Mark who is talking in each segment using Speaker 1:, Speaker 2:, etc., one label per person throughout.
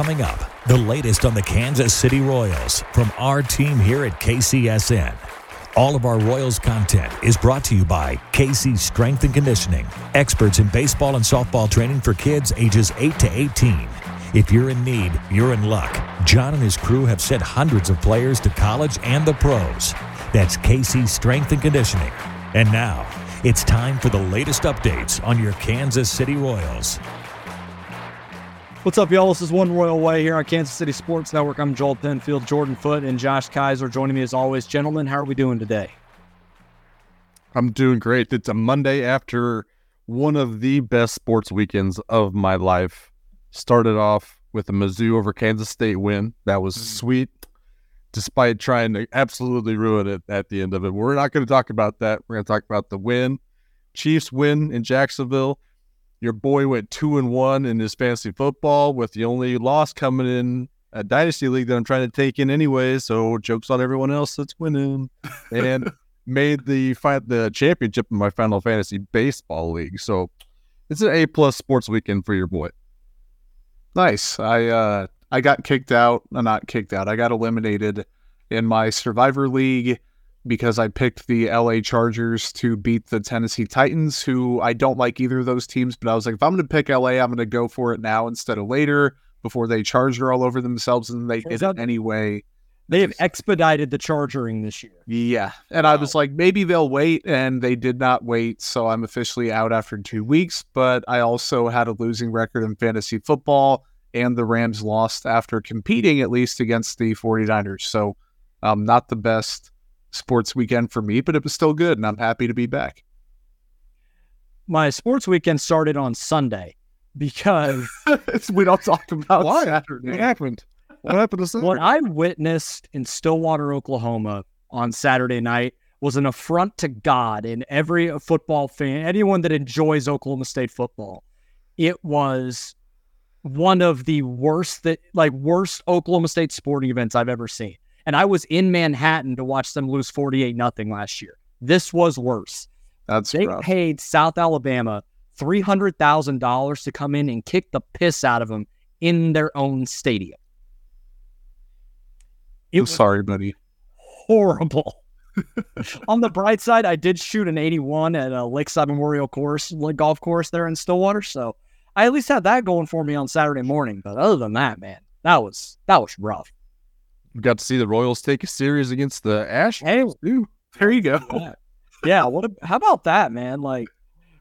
Speaker 1: Coming up, the latest on the Kansas City Royals from our team here at KCSN. All of our Royals content is brought to you by KC Strength and Conditioning, experts in baseball and softball training for kids ages 8 to 18. If you're in need, you're in luck. John and his crew have sent hundreds of players to college and the pros. That's KC Strength and Conditioning. And now, it's time for the latest updates on your Kansas City Royals.
Speaker 2: What's up, y'all? This is One Royal Way here on Kansas City Sports Network. I'm Joel Penfield, Jordan Foote, and Josh Keiser joining me as always. Gentlemen, how are we doing today?
Speaker 3: I'm doing great. It's a Monday after one of the best sports weekends of my life. Started off with a Mizzou over Kansas State win. That was mm. sweet, despite trying to absolutely ruin it at the end of it. We're not going to talk about that. We're going to talk about the win. Chiefs win in Jacksonville. Your boy went two and one in his fantasy football, with the only loss coming in a dynasty league that I'm trying to take in anyway. So jokes on everyone else that's winning, and made the fi- the championship in my Final Fantasy baseball league. So it's an A plus sports weekend for your boy.
Speaker 4: Nice. I uh I got kicked out, uh, not kicked out. I got eliminated in my Survivor League because I picked the LA Chargers to beat the Tennessee Titans, who I don't like either of those teams, but I was like if I'm going to pick LA, I'm going to go for it now instead of later before they charger all over themselves and they did it anyway.
Speaker 2: They have expedited the chargering this year.
Speaker 4: Yeah. And I was like, maybe they'll wait. And they did not wait. So I'm officially out after two weeks. But I also had a losing record in fantasy football, and the Rams lost after competing at least against the 49ers. So um, not the best sports weekend for me, but it was still good. And I'm happy to be back.
Speaker 2: My sports weekend started on Sunday because
Speaker 4: we don't talk about
Speaker 3: Why?
Speaker 4: Saturday.
Speaker 3: What happened? What happened to Saturday?
Speaker 2: what I witnessed in Stillwater, Oklahoma on Saturday night was an affront to God in every football fan, anyone that enjoys Oklahoma State football. It was one of the worst that like worst Oklahoma State sporting events I've ever seen. And I was in Manhattan to watch them lose 48 nothing last year. This was worse.
Speaker 4: That's
Speaker 2: They
Speaker 4: rough.
Speaker 2: paid South Alabama $300,000 to come in and kick the piss out of them in their own stadium. It
Speaker 4: I'm sorry, buddy.
Speaker 2: horrible. On the bright side, I did shoot an 81 at a Lakeside Memorial Course like, golf course there in Stillwater, so I at least had that going for me on Saturday morning. But other than that, man, that was that was rough.
Speaker 3: We got to see the Royals take a series against the Astros.
Speaker 2: Hey,
Speaker 3: too.
Speaker 4: There you go.
Speaker 2: yeah, yeah what? a- How about that, man? Like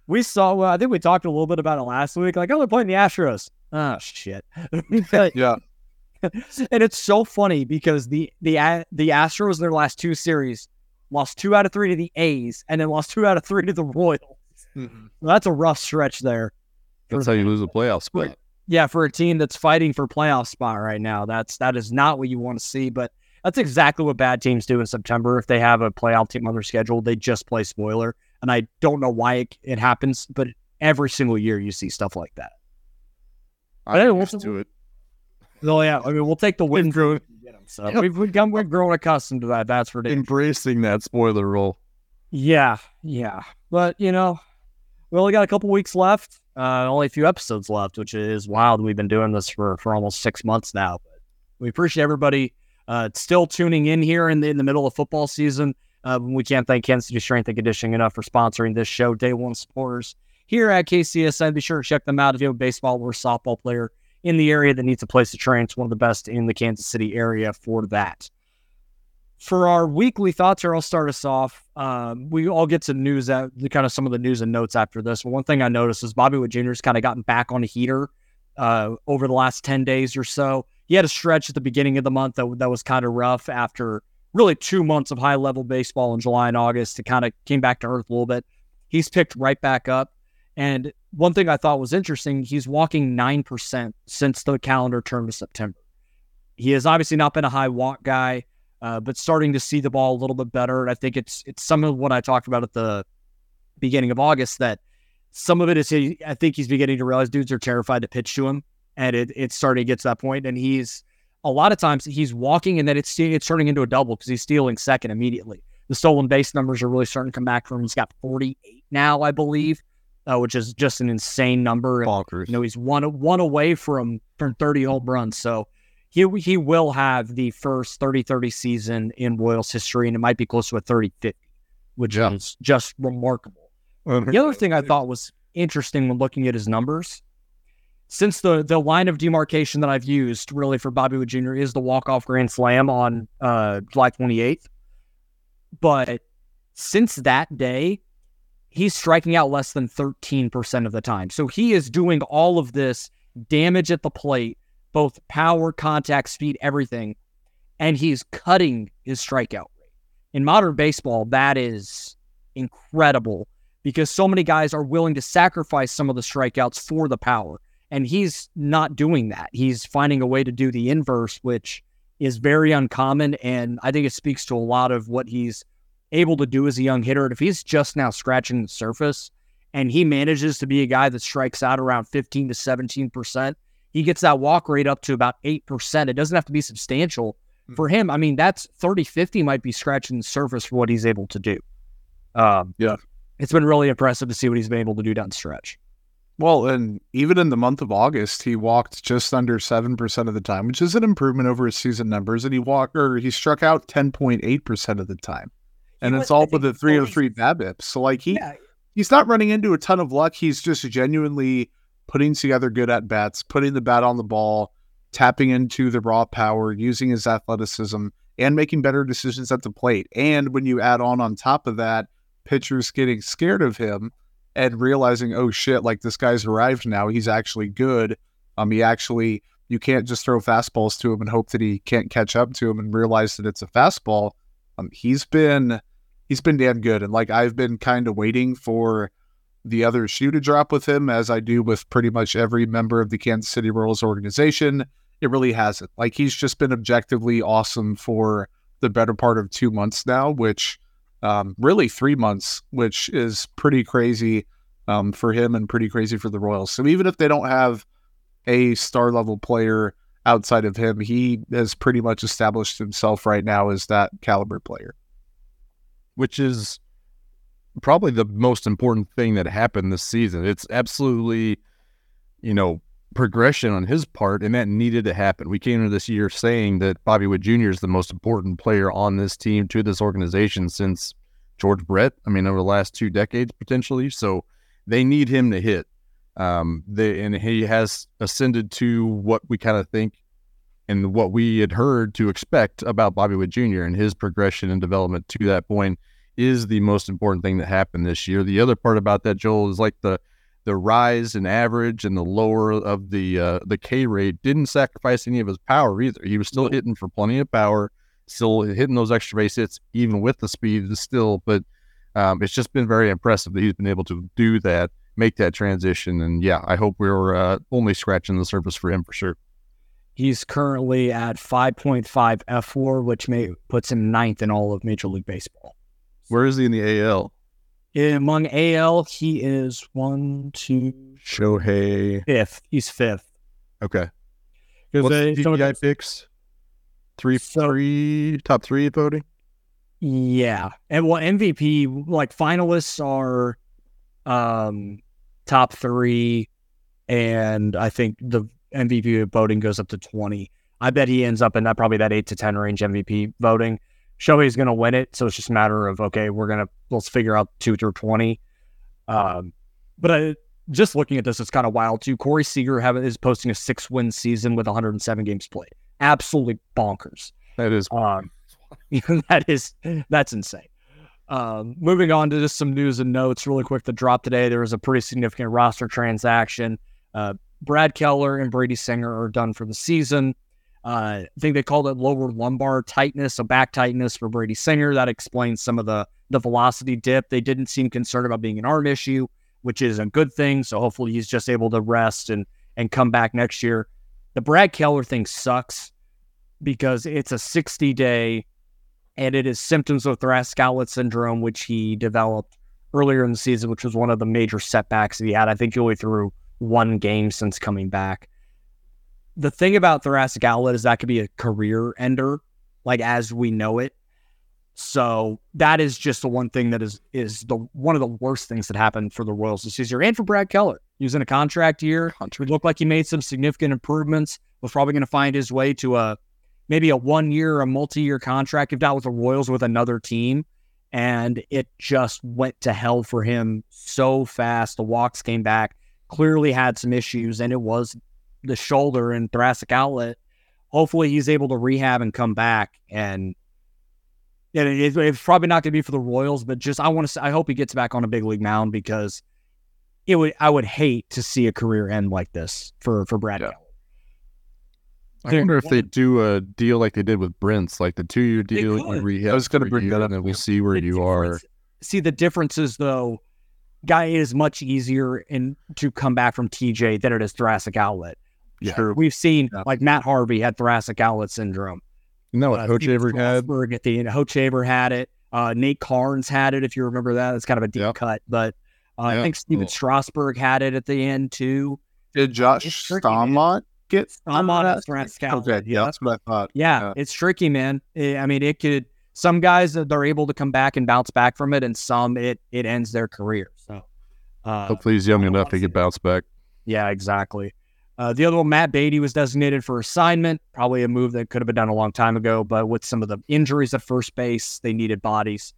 Speaker 2: we saw. Well, I think we talked a little bit about it last week. Like, oh, they're playing the Astros. Oh shit. But-
Speaker 4: Yeah.
Speaker 2: and it's so funny because the the the Astros in their last two series lost two out of three to the A's, and then lost two out of three to the Royals. Mm-hmm. That's a rough stretch there.
Speaker 3: That's how you lose a playoff spot.
Speaker 2: Yeah, for a team that's fighting for playoff spot right now, that's that is not what you want to see. But that's exactly what bad teams do in September. If they have a playoff team on their schedule, they just play spoiler. And I don't know why it, it happens, but every single year you see stuff like that. Hey,
Speaker 3: I'm
Speaker 2: what's
Speaker 3: used
Speaker 2: the-
Speaker 3: to it.
Speaker 2: So yeah, I mean we'll take the win.
Speaker 3: grown-
Speaker 2: So we've we've, come, we've grown accustomed to that. That's for
Speaker 3: Embracing that spoiler role.
Speaker 2: Yeah, yeah. But, you know, we only got a couple weeks left. Uh, only a few episodes left, which is wild. We've been doing this for, for almost six months now. But we appreciate everybody uh, still tuning in here in the, in the middle of football season. Uh, we can't thank Kansas City Strength and Conditioning enough for sponsoring this show, Day One supporters here at KCSN. Be sure to check them out if you have a baseball or softball player in the area that needs a place to train. It's one of the best in the Kansas City area for that for our weekly thoughts here, I'll start us off. Um, we all get to news at the kind of some of the news and notes after this. But one thing I noticed is Bobby Witt Jr. has kind of gotten back on a heater uh, over the last 10 days or so. He had a stretch at the beginning of the month that, that was kind of rough after really two months of high level baseball in July and August. It kind of came back to earth a little bit. He's picked right back up. And one thing I thought was interesting, he's walking 9% since the calendar turn to September. He has obviously not been a high walk guy uh, but starting to see the ball a little bit better. And I think it's it's some of what I talked about at the beginning of August that some of it is he, I think he's beginning to realize dudes are terrified to pitch to him, and it, it's starting to get to that point. And he's a lot of times he's walking, and then it's it's turning into a double because he's stealing second immediately. The stolen base numbers are really starting to come back for him. He's got 48 now, I believe. uh, which is just an insane number. And,
Speaker 3: Bonkers.
Speaker 2: you know, he's one one away from from 30 home runs. So he he will have the first 30-30 season in Royals history, and it might be close to a 30-50, which
Speaker 3: Yeah.
Speaker 2: is just remarkable. The other thing I thought was interesting when looking at his numbers, since the the line of demarcation that I've used really for Bobby Witt Jr. is the walk off grand slam on uh, July 28th, but since that day, he's striking out less than 13% of the time. So he is doing all of this damage at the plate, both power, contact, speed, everything, and he's cutting his strikeout rate. In modern baseball, that is incredible because so many guys are willing to sacrifice some of the strikeouts for the power. And he's not doing that. He's finding a way to do the inverse, which is very uncommon. And I think it speaks to a lot of what he's able to do as a young hitter. And if he's just now scratching the surface and he manages to be a guy that strikes out around 15 to 17%, he gets that walk rate up to about 8%. It doesn't have to be substantial for him. I mean, that's 30 50 might be scratching the surface for what he's able to do. Um,
Speaker 4: Yeah.
Speaker 2: It's been really impressive to see what he's been able to do down the stretch.
Speaker 4: Well, and even in the month of August, he walked just under seven percent of the time, which is an improvement over his season numbers. And he walked or he struck out ten point eight percent of the time, and it's all with the
Speaker 2: it's
Speaker 4: three hundred
Speaker 2: always-
Speaker 4: three BABIP. So like he
Speaker 2: Yeah.
Speaker 4: he's not running into a ton of luck. He's just genuinely putting together good at bats, putting the bat on the ball, tapping into the raw power, using his athleticism, and making better decisions at the plate. And when you add on on top of that, pitchers getting scared of him and realizing, oh shit, like this guy's arrived now. He's actually good. Um, he actually you can't just throw fastballs to him and hope that he can't catch up to him and realize that it's a fastball. Um, he's been he's been damn good, and like I've been kind of waiting for the other shoe to drop with him, as I do with pretty much every member of the Kansas City Royals organization. It really hasn't. Like he's just been objectively awesome for the better part of two months now, which um, really three months, which is pretty crazy um, for him and pretty crazy for the Royals. So even if they don't have a star level player outside of him, he has pretty much established himself right now as that caliber player.
Speaker 3: which is probably the most important thing that happened this season. It's absolutely, you know, progression on his part, and that needed to happen. We came into this year saying that Bobby Witt Jr. is the most important player on this team to this organization since George Brett. I mean, over the last two decades potentially. So they need him to hit. Um, they and he has ascended to what we kind of think and what we had heard to expect about Bobby Witt Jr. and his progression and development to that point is the most important thing that happened this year. The other part about that, Joel, is like the the rise in average and the lower of the uh, the K rate didn't sacrifice any of his power either. He was still hitting for plenty of power, still hitting those extra base hits, even with the speed still. But um, it's just been very impressive that he's been able to do that, make that transition. And yeah, I hope we're uh, only scratching the surface for him for sure.
Speaker 2: He's currently at 5.5 fWAR, which may, puts him ninth in all of Major League Baseball.
Speaker 3: Where is he in the AL?
Speaker 2: Among AL, he is one, two,
Speaker 3: Shohei.
Speaker 2: fifth. He's fifth.
Speaker 3: Okay. What's
Speaker 2: they
Speaker 3: the DPI picks? Three,
Speaker 2: So-
Speaker 3: three, top three voting.
Speaker 2: Yeah. And well, MVP, like finalists are um top three, and I think the MVP voting goes up to 20. I bet he ends up in that probably that eight to 10 range MVP voting. Shohei's going to win it. So it's just a matter of, okay, we're going to, let's figure out two through 20. Um, but I, just looking at this, it's kind of wild too. Corey Seager have, is posting a six win season with 107 games played. Absolutely bonkers.
Speaker 3: That is
Speaker 2: Um, that is that's insane. Um, moving on to just some news and notes, really quick. The drop today, there was a pretty significant roster transaction. Uh, Brad Keller and Brady Singer are done for the season. Uh, I think they called it lower lumbar tightness, so back tightness for Brady Singer. That explains some of the the velocity dip. They didn't seem concerned about being an arm issue, which is a good thing. So hopefully he's just able to rest and and come back next year. The Brad Keller thing sucks because it's a 60 day and it is symptoms of thoracic outlet syndrome, which he developed earlier in the season, which was one of the major setbacks he had. I think he only threw one game since coming back. The thing about thoracic outlet is that could be a career ender, like as we know it. So that is just the one thing that is is the one of the worst things that happened for the Royals this year and for Brad Keller. He was in a contract year. It looked like he made some significant improvements. Was probably going to find his way to a maybe a one year, or a multi year contract, if not with the Royals, with another team. And it just went to hell for him so fast. The walks came back, clearly had some issues, and it was the shoulder and thoracic outlet. Hopefully, he's able to rehab and come back. And yeah, it, it's probably not going to be for the Royals, but just I want to. I hope he gets back on a big league mound because it would. I would hate to see a career end like this for for Brad.
Speaker 3: Yeah. I wonder if they do a deal like they did with Brents, like the two year deal. You rehab
Speaker 4: I was gonna bring that up.
Speaker 3: and we'll see where
Speaker 2: The
Speaker 3: you are.
Speaker 2: See the differences though. Guy is much easier in to come back from TJ than it is thoracic outlet.
Speaker 3: Yeah.
Speaker 4: True.
Speaker 2: We've seen
Speaker 4: Yeah.
Speaker 2: like Matt Harvey had thoracic outlet syndrome.
Speaker 3: You know what
Speaker 2: Uh,
Speaker 3: Coach
Speaker 2: Steven
Speaker 3: had?
Speaker 2: Strasburg at the end. Hochaber had it. Uh, Nate Karns had it. If you remember that, it's kind of a deep
Speaker 3: Yep.
Speaker 2: cut, but uh, I think Steven
Speaker 3: Cool.
Speaker 2: Strasburg had it at the end too.
Speaker 4: Did Josh
Speaker 2: It's tricky, man.
Speaker 4: Staumont get
Speaker 2: I'm thoracic outlet.
Speaker 4: Okay, yeah, that's what I thought.
Speaker 2: Yeah,
Speaker 4: Yeah.
Speaker 2: it's tricky, man. I mean, it could. Some guys uh, they're able to come back and bounce back from it, and some it it ends their career. So, uh,
Speaker 3: Hopefully, he's young enough
Speaker 2: wanna
Speaker 3: to
Speaker 2: see
Speaker 3: get bounced back.
Speaker 2: yeah, exactly. Uh, the other one, Matt Beaty, was designated for assignment. Probably a move that could have been done a long time ago, but with some of the injuries at first base, they needed bodies.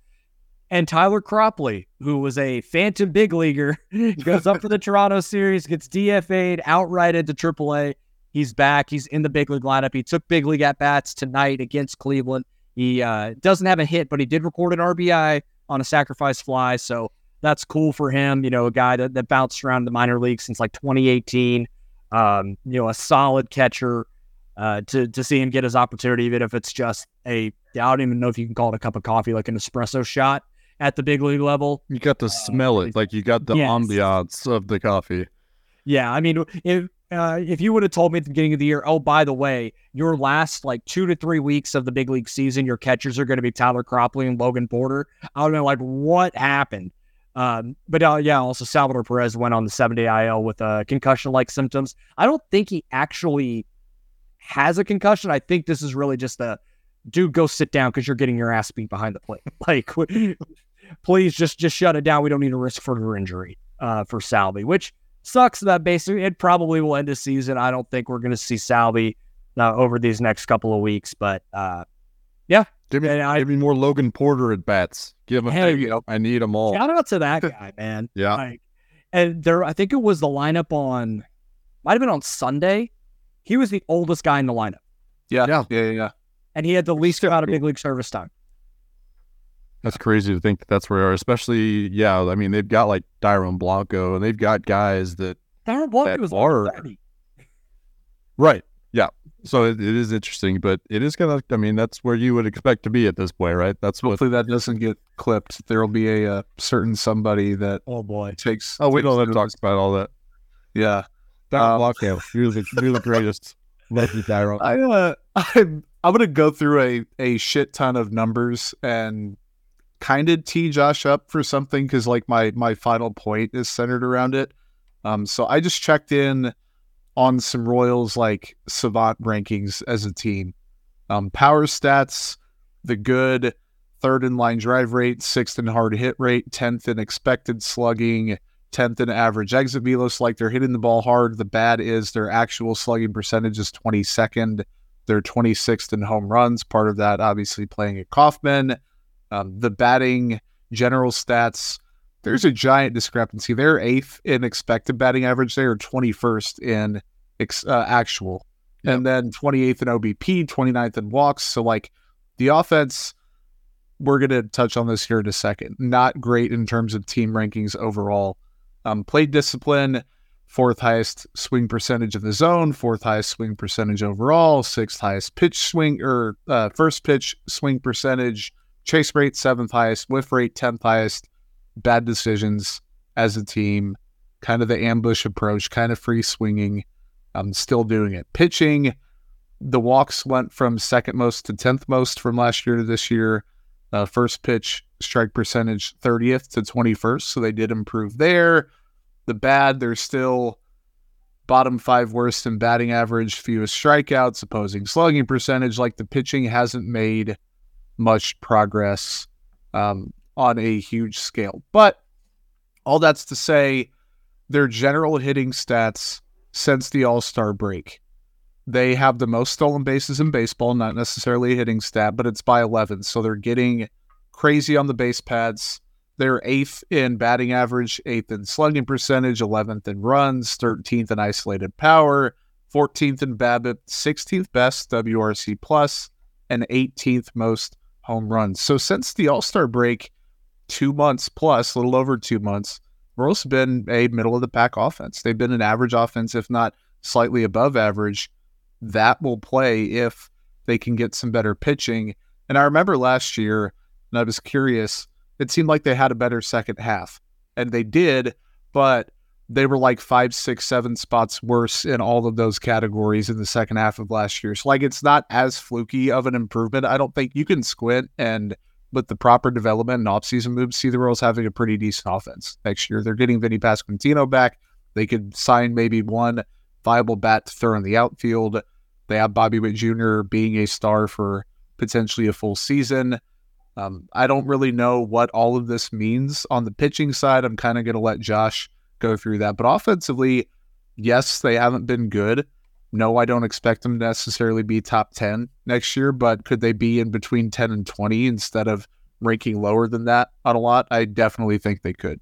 Speaker 2: And Tyler Cropley, who was a phantom big leaguer, goes up for the Toronto series, gets DFA'd outright into AAA. He's back. He's in the big league lineup. He took big league at bats tonight against Cleveland. He uh, doesn't have a hit, but he did record an RBI on a sacrifice fly. So that's cool for him. You know, a guy that, that bounced around the minor league since like 2018. Um, you know, a solid catcher. Uh, to to see him get his opportunity, even if it's just a I don't even know if you can call it a cup of coffee, like an espresso shot at the big league level.
Speaker 3: You got to smell it, like you got the
Speaker 2: Yes.
Speaker 3: ambiance of the coffee.
Speaker 2: Yeah, I mean, if uh, if you would have told me at the beginning of the year, oh, by the way, your last like two to three weeks of the big league season, your catchers are going to be Tyler Cropley and Logan Porter, I would have been like, what happened? Um, but uh, yeah, also Salvador Perez went on the seven day IL with uh, concussion like symptoms. I don't think he actually has a concussion. I think this is really just a dude, go sit down because you're getting your ass beat behind the plate. Like, please just just shut it down. We don't need to risk further injury uh, for Salvi, which sucks that basically it probably will end the season. I don't think we're going to see Salvi uh, over these next couple of weeks, but uh,
Speaker 3: Give me,
Speaker 2: And I-
Speaker 3: give me more Logan Porter at bats. Give him.
Speaker 2: Hey,
Speaker 4: you know,
Speaker 3: I need them all.
Speaker 2: shout out to that guy, man.
Speaker 3: Yeah.
Speaker 2: Like, and there, I think it was the lineup on, might have been on Sunday. He was the oldest guy in the lineup,
Speaker 4: yeah,
Speaker 3: Yeah.
Speaker 4: yeah, yeah, yeah.
Speaker 2: and he had the least amount of big league service time.
Speaker 3: That's crazy to think that that's where they are. Especially, yeah. I mean, they've got like Dairon Blanco, and they've got guys that
Speaker 2: Darren Blanco
Speaker 3: That
Speaker 2: was
Speaker 3: are-
Speaker 2: 30.
Speaker 3: Right. Yeah. So it, it is interesting, but it is kind of, I mean, that's where you would expect to be at this point, right? That's what.
Speaker 4: Hopefully that doesn't get clipped. There will be a, uh certain somebody that
Speaker 2: Oh boy.
Speaker 4: takes.
Speaker 3: Oh, we don't have to talk about all that.
Speaker 4: Yeah,
Speaker 3: Dairon
Speaker 4: Um,
Speaker 3: Blanco, you're the, you're the greatest. Love you, Dairon.
Speaker 4: I uh, I'm I'm gonna go through a a shit ton of numbers and kind of tee Josh up for something because like my my final point is centered around it. Um, so I just checked in on some Royals like savant rankings as a team. Um, power stats, the good third in line drive rate, sixth in hard hit rate, tenth in expected slugging, tenth in average exit velos. Like they're hitting the ball hard. The bad is their actual slugging percentage is twenty second. They're 26th in home runs. Part of that, obviously, playing at Kauffman. Um, the batting general stats, there's a giant discrepancy. They're eighth in expected batting average. They are 21st in ex- uh, actual. And then 28th in OBP, 29th in walks. So, like, the offense, we're going to touch on this here in a second. Not great in terms of team rankings overall. Um, plate discipline, fourth highest swing percentage of the zone, fourth highest swing percentage overall, sixth highest pitch swing or uh, first pitch swing percentage, chase rate, seventh highest, whiff rate, tenth highest, bad decisions as a team, kind of the ambush approach, kind of free swinging. I'm still doing it. Pitching, the walks went from second most to tenth most from last year to this year. Uh, first pitch strike percentage 30th to 21st, so they did improve there. The bad, they're still bottom five worst in batting average, fewest strikeouts, opposing slugging percentage. Like the pitching hasn't made much progress um, on a huge scale. But all that's to say, their general hitting stats since the All Star break. They have the most stolen bases in baseball, not necessarily a hitting stat, but it's by 11. So they're getting crazy on the base pads. They're eighth in batting average, eighth in slugging percentage, 11th in runs, 13th in isolated power, 14th in BABIP, 16th best WRC plus, and 18th most home runs. So since the All Star break, two months plus, a little over two months, have been a middle of the pack offense. They've been an average offense, if not slightly above average. That will play if they can get some better pitching. And I remember last year, and I was curious, it seemed like they had a better second half. And they did, but they were like five, six, seven spots worse in all of those categories in the second half of last year. So, like, it's not as fluky of an improvement. I don't think you can squint and with the proper development and offseason moves, see the Royals having a pretty decent offense next year. They're getting Vinny Pasquantino back. They could sign maybe one viable bat to throw in the outfield. They have Bobby Witt Jr. being a star for potentially a full season. Um, I don't really know what all of this means on the pitching side. I'm kind of going to let Josh go through that. But offensively, yes, they haven't been good. No, I don't expect them to necessarily be top 10 next year, but could they be in between 10 and 20 instead of ranking lower than that on a lot? I definitely think they could.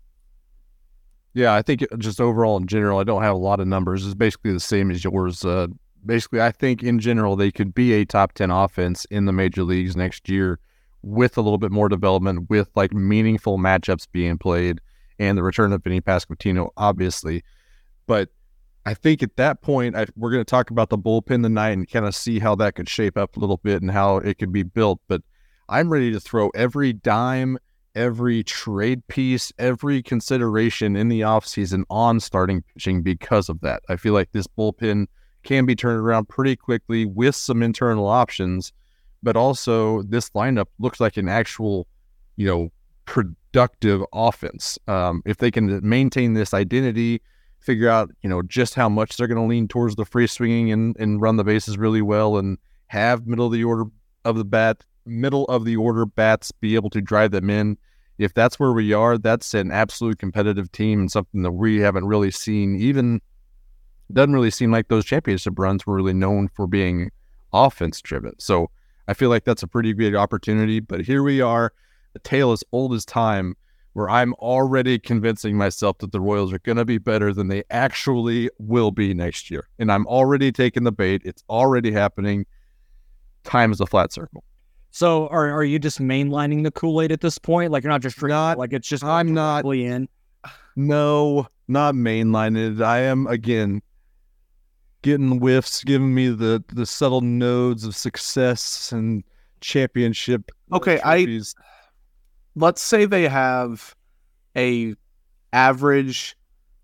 Speaker 3: Yeah, I think just overall in general, I don't have a lot of numbers. It's basically the same as yours. Uh, basically, I think in general, they could be a top 10 offense in the major leagues next year with a little bit more development, with like meaningful matchups being played and the return of Vinny Pasquantino, obviously. But I think at that point, I, we're going to talk about the bullpen tonight and kind of see how that could shape up a little bit and how it could be built. But I'm ready to throw every dime, every trade piece, every consideration in the offseason on starting pitching because of that. I feel like this bullpen can be turned around pretty quickly with some internal options, but also this lineup looks like an actual, you know, productive offense. Um, if they can maintain this identity, figure out, you know, just how much they're going to lean towards the free swinging and, and run the bases really well and have middle of the order of the bat, middle of the order bats be able to drive them in. If that's where we are, that's an absolute competitive team and something that we haven't really seen. Even doesn't really seem like those championship runs were really known for being offense driven. So I feel like that's a pretty good opportunity. But here we are, a tale as old as time where I'm already convincing myself that the Royals are going to be better than they actually will be next year. And I'm already taking the bait. It's already happening. Time is a flat circle.
Speaker 2: So are are you just mainlining the Kool Aid at this point? Like you're not just drinking,
Speaker 3: Not-
Speaker 2: like it's just
Speaker 3: I'm not-
Speaker 2: directly in.
Speaker 3: No, not mainlining. It. I am again getting whiffs, giving me the the subtle nodes of success and championship.
Speaker 4: Okay, I
Speaker 3: trophies.
Speaker 4: Let's say they have a average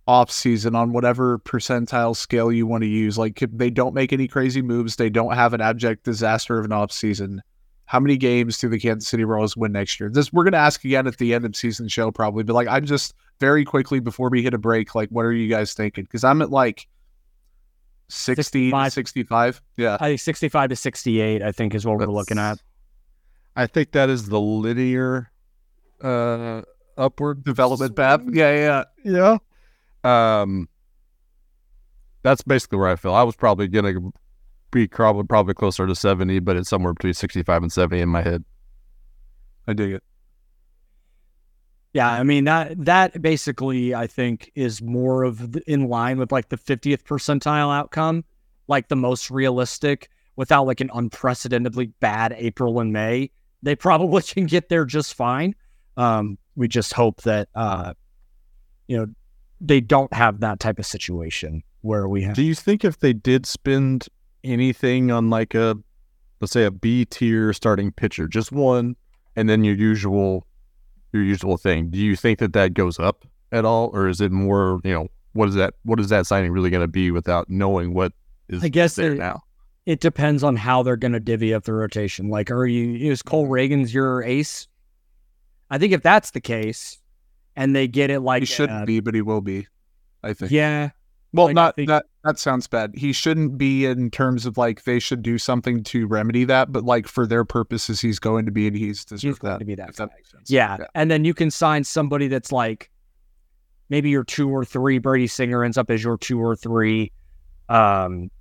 Speaker 4: off season on whatever percentile scale you want to use. Like if they don't make any crazy moves, they don't have an abject disaster of an off season. How many games do the Kansas City Royals win next year? This we're gonna ask again at the end of season show probably, but like I'm just very quickly before we hit a break, like what are you guys thinking? Because I'm at like 60
Speaker 2: 65.
Speaker 4: 65. Yeah.
Speaker 2: I think 65 to 68, I think, is what we're looking at.
Speaker 3: I think that is the linear uh upward
Speaker 4: Development path. Yeah, yeah.
Speaker 3: Yeah. Um that's basically where I feel. I was probably gonna be probably probably closer to seventy, but it's somewhere between sixty five and seventy in my head.
Speaker 4: I dig it.
Speaker 2: Yeah, I mean that that basically I think is more of the, in line with like the 50th percentile outcome, like the most realistic without like an unprecedentedly bad April and May. They probably can get there just fine. Um, we just hope that uh, you know they don't have that type of situation where we have
Speaker 3: Do you think if they did spend anything on like a let's say a B tier starting pitcher, just one, and then your usual your usual thing, do you think that that goes up at all, or is it more you know what is that what is that signing really going to be without knowing what is
Speaker 2: I guess
Speaker 3: there
Speaker 2: it-
Speaker 3: now?
Speaker 2: it depends on how they're going to divvy up the rotation. Like, are you is Cole Ragans your ace? I think if that's the case, and they get it like
Speaker 4: He shouldn't
Speaker 2: uh,
Speaker 4: be, but he will be. I think.
Speaker 2: Yeah,
Speaker 4: Well,
Speaker 2: Like,
Speaker 4: not
Speaker 2: think-
Speaker 4: that that sounds bad. He shouldn't be in terms of like they should do something to remedy that, but like for their purposes, he's going to be and he's deserved
Speaker 2: He's going
Speaker 4: that.
Speaker 2: to be that
Speaker 4: that sense.
Speaker 2: Yeah. And then you can sign somebody that's like maybe your two or three. Brady Singer ends up as your two or three. Um,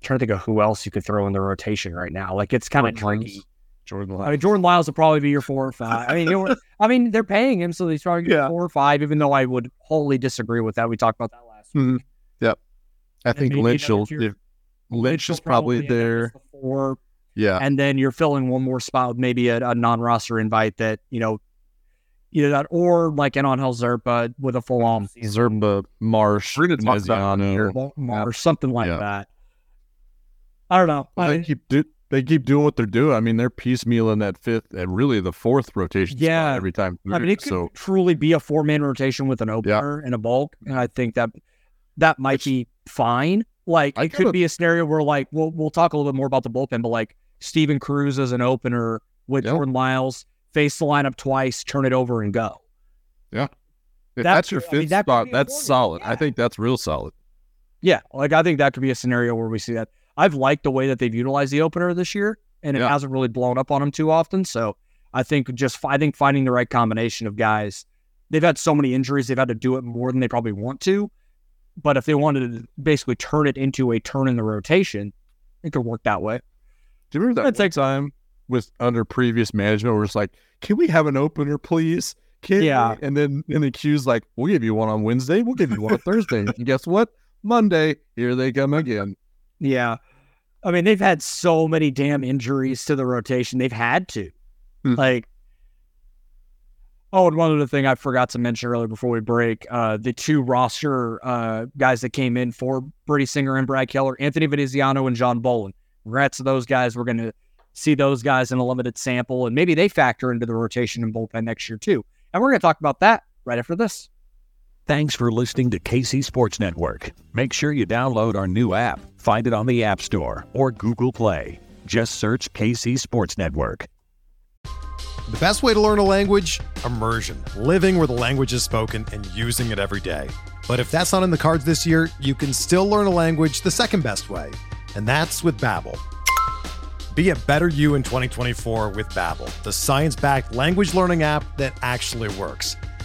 Speaker 2: trying to think of who else you could throw in the rotation right now. Like it's kind of
Speaker 3: Jordan. Lyles.
Speaker 2: I mean, Jordan Lyles will probably be your four or five. I mean, you know, I mean, they're paying him, so he's probably
Speaker 4: Yeah.
Speaker 2: four or five. Even though I would wholly disagree with that. We talked about that last. week.
Speaker 4: Mhm.
Speaker 3: I
Speaker 2: and
Speaker 3: think Lynch will.
Speaker 2: tier-
Speaker 3: If, Lynch is probably
Speaker 2: end
Speaker 3: there.
Speaker 2: the Four,
Speaker 3: Yeah.
Speaker 2: and then you're filling one more spot with maybe a, a non-roster invite that you know, either that or like an on Zerpa with a full on season
Speaker 3: Zerpa, Marsh,
Speaker 4: We're talk about it here.
Speaker 3: Veneziano.
Speaker 2: or something like
Speaker 3: Yeah.
Speaker 2: that. I don't know. I
Speaker 3: They
Speaker 2: mean,
Speaker 3: keep do, they keep doing what they're doing. I mean, they're piecemealing that fifth and really the fourth rotation.
Speaker 2: Yeah.
Speaker 3: every time.
Speaker 2: I mean, it could
Speaker 3: so
Speaker 2: truly be a four-man rotation with an opener and a bulk, and I think that that might be fine. Like
Speaker 3: I
Speaker 2: it could be a scenario where like we'll we'll talk a little bit more about the bullpen, but like Steven Cruz as an opener with
Speaker 3: Yep.
Speaker 2: Jordan Lyles, face the lineup twice, turn it over and go.
Speaker 3: Yeah, if
Speaker 2: that
Speaker 3: that's your
Speaker 2: could- I mean,
Speaker 3: fifth
Speaker 2: that
Speaker 3: spot, that's solid.
Speaker 2: Yeah.
Speaker 3: I think that's real solid.
Speaker 2: Yeah, like I think that could be a scenario where we see that. I've liked the way that they've utilized the opener this year, and it
Speaker 3: Yeah.
Speaker 2: hasn't really blown up on them too often. So I think just I think finding the right combination of guys. They've had so many injuries; they've had to do it more than they probably want to. But if they wanted to basically turn it into a turn in the rotation, it could work that way.
Speaker 3: Do you remember that
Speaker 2: I'd
Speaker 3: time with under previous management where it's like, can we have an opener, please? Can
Speaker 2: Yeah.
Speaker 3: we?" And then and the Q's like, we'll give you one on Wednesday, we'll give you one on Thursday. And guess what? Monday, here they come again.
Speaker 2: Yeah. I mean, they've had so many damn injuries to the rotation. They've had to.
Speaker 4: Hmm.
Speaker 2: Like, oh, and one other thing I forgot to mention earlier before we break uh, the two roster uh, guys that came in for Brady Singer and Brad Keller, Anthony Veneziano and John Bowlan. Congrats to those guys. We're going to see those guys in a limited sample, and maybe they factor into the rotation and bullpen next year, too. And we're going to talk about that right after this.
Speaker 1: Thanks for listening to KC Sports Network. Make sure you download our new app. Find it on the App Store or Google Play. Just search KC Sports Network.
Speaker 5: The best way to learn a language? Immersion. Living where the language is spoken and using it every day. But if that's not in the cards this year, you can still learn a language the second best way, and that's with Babbel. Be a better you in 2024 with Babbel, the science-backed language learning app that actually works.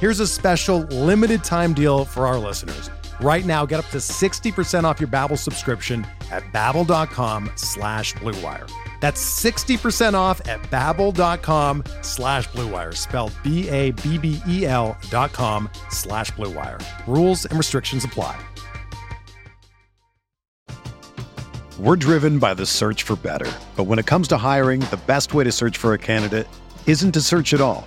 Speaker 5: Here's a special limited time deal for our listeners. Right now, get up to 60% off your Babbel subscription at babbel.com slash bluewire. That's 60% off at babbel.com slash bluewire, spelled B-A-B-B-E-L dot com slash bluewire. Rules and restrictions apply. We're driven by the search for better. But when it comes to hiring, the best way to search for a candidate isn't to search at all.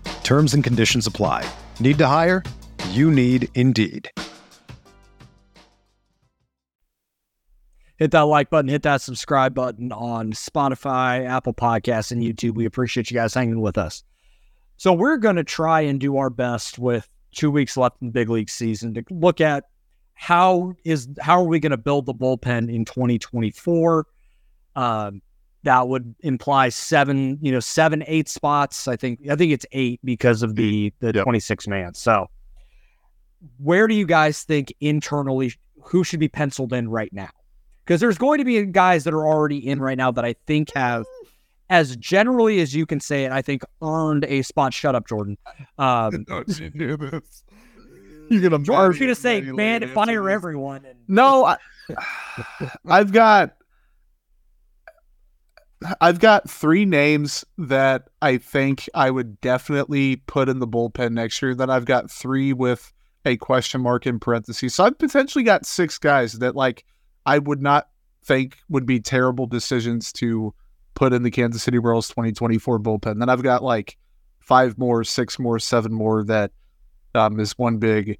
Speaker 5: Terms and conditions apply. Need to hire? You need Indeed.
Speaker 2: hit that like button, hit that subscribe button on Spotify, Apple Podcasts, and YouTube. We appreciate you guys hanging with us. So we're going to try and do our best with two weeks left in the big league season to look at how is how are we going to build the bullpen in 2024. Um, that would imply seven, you know, seven, eight spots. I think I think it's eight because of the the
Speaker 3: Yep.
Speaker 2: 26 man. So where do you guys think internally who should be penciled in right now? Because there's going to be guys that are already in right now that I think have as generally as you can say it, I think earned a spot. Shut up, Jordan. Um,
Speaker 3: You're gonna.
Speaker 2: I was gonna say, man, fire everyone. And
Speaker 4: No, I, I've got I've got three names that I think I would definitely put in the bullpen next year. Then I've got three with a question mark in parentheses. So I've potentially got six guys that like I would not think would be terrible decisions to put in the Kansas City Royals 2024 bullpen. Then I've got like five more, six more, seven more that um, is one big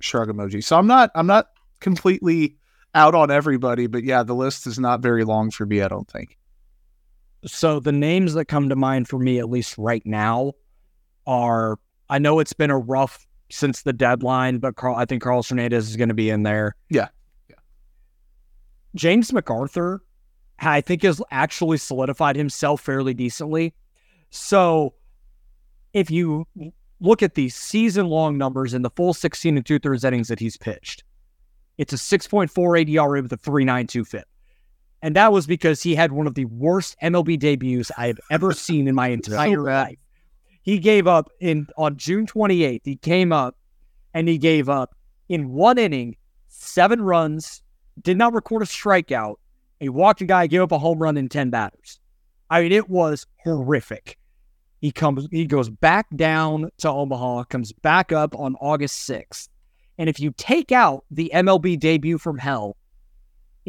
Speaker 4: shrug emoji. So I'm not I'm not completely out on everybody, but yeah, the list is not very long for me, I don't think.
Speaker 2: So the names that come to mind for me, at least right now, are I know it's been a rough since the deadline, but Carl, I think Carlos Hernandez is going to be in there.
Speaker 4: Yeah. Yeah.
Speaker 2: James McArthur, I think, has actually solidified himself fairly decently. So if you look at the season long numbers in the full 16 and two thirds innings that he's pitched, it's a 6.48 ERA with a 3.92 FIP. And that was because he had one of the worst MLB debuts I have ever seen in my entire life. He gave up in on June 28th. He came up and he gave up in one inning seven runs, did not record a strikeout. He walked a guy, gave up a home run in 10 batters. I mean, it was horrific. He comes, he goes back down to Omaha, comes back up on August 6th. And if you take out the MLB debut from hell,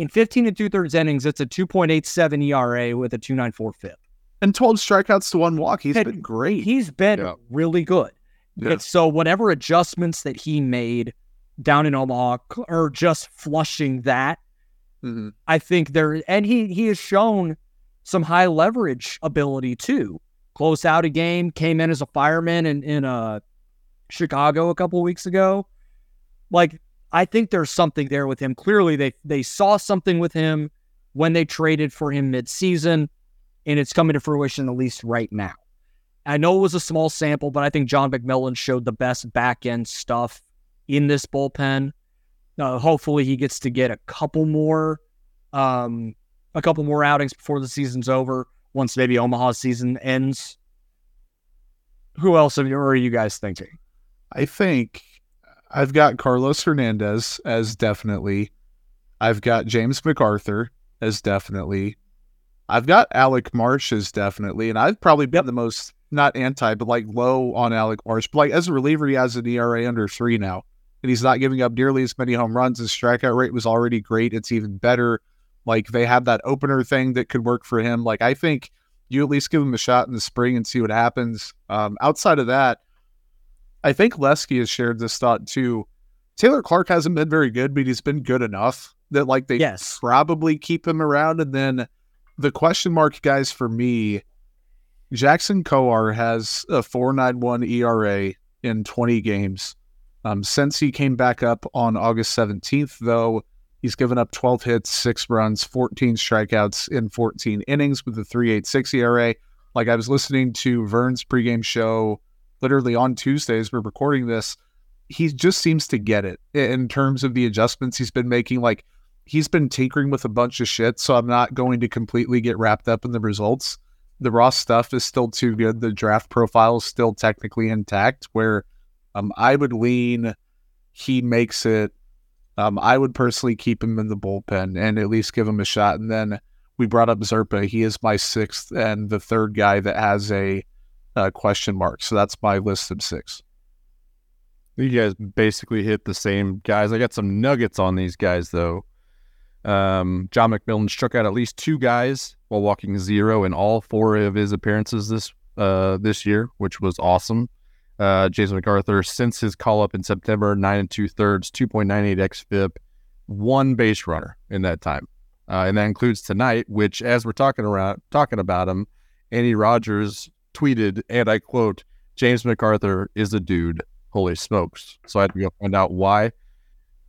Speaker 2: in 15 and two thirds innings, it's a 2.87 ERA with a 294 FIP.
Speaker 4: And 12 strikeouts to one walk. He's
Speaker 2: Had-
Speaker 4: been great.
Speaker 2: He's been
Speaker 3: Yeah.
Speaker 2: really good.
Speaker 3: Yeah.
Speaker 2: And so whatever adjustments that he made down in Omaha cl- or just flushing that,
Speaker 4: Mhm.
Speaker 2: I think there and he he has shown some high leverage ability too. Close out a game, came in as a fireman in, in uh Chicago a couple weeks ago. Like I think there's something there with him. Clearly they they saw something with him when they traded for him mid-season and it's coming to fruition at least right now. I know it was a small sample, but I think John McMillon showed the best back end stuff in this bullpen. Uh, hopefully, he gets to get a couple more, um, a couple more outings before the season's over. Once maybe Omaha's season ends. Who else are you, are you guys thinking?
Speaker 4: I think I've got Carlos Hernandez as definitely. I've got James McArthur as definitely. I've got Alec Marsh as definitely, and I've probably been the most not anti, but like low on Alec Marsh. But like as a reliever, he has an ERA under three now, and he's not giving up nearly as many home runs. His strikeout rate was already great. It's even better. Like they have that opener thing that could work for him. Like I think you at least give him a shot in the spring and see what happens. Um, outside of that, I think Lesky has shared this thought too. Taylor Clark hasn't been very good, but he's been good enough that like they
Speaker 2: Yes.
Speaker 4: probably keep him around. And then the question mark guys for me, Jackson Kowar has a 4.91 ERA in 20 games. Um, since he came back up on August 17th, though, he's given up 12 hits, six runs, 14 strikeouts in 14 innings with a 3.86 ERA. Like I was listening to Vern's pregame show literally on Tuesdays, we're recording this. He just seems to get it in terms of the adjustments he's been making. Like he's been tinkering with a bunch of shit, so I'm not going to completely get wrapped up in the results. The raw stuff is still too good. The draft profile is still technically intact. Where um, I would lean, he makes it. Um, I would personally keep him in the bullpen and at least give him a shot. And then we brought up Zerpa. He is my sixth and the third guy that has a, uh question mark. So that's my list of six.
Speaker 3: You guys basically hit the same guys. I got some nuggets on these guys though. Um, John McMillon struck out at least two guys while walking zero in all four of his appearances this uh, this year, which was awesome. Uh, Jason McArthur, since his call up in September, nine and two thirds, two point nine eight xFIP, one base runner in that time, uh, and that includes tonight. Which, as we're talking around talking about him, Anne Rogers tweeted, and I quote, "James McArthur is a dude." Holy smokes! So I had to go find out why.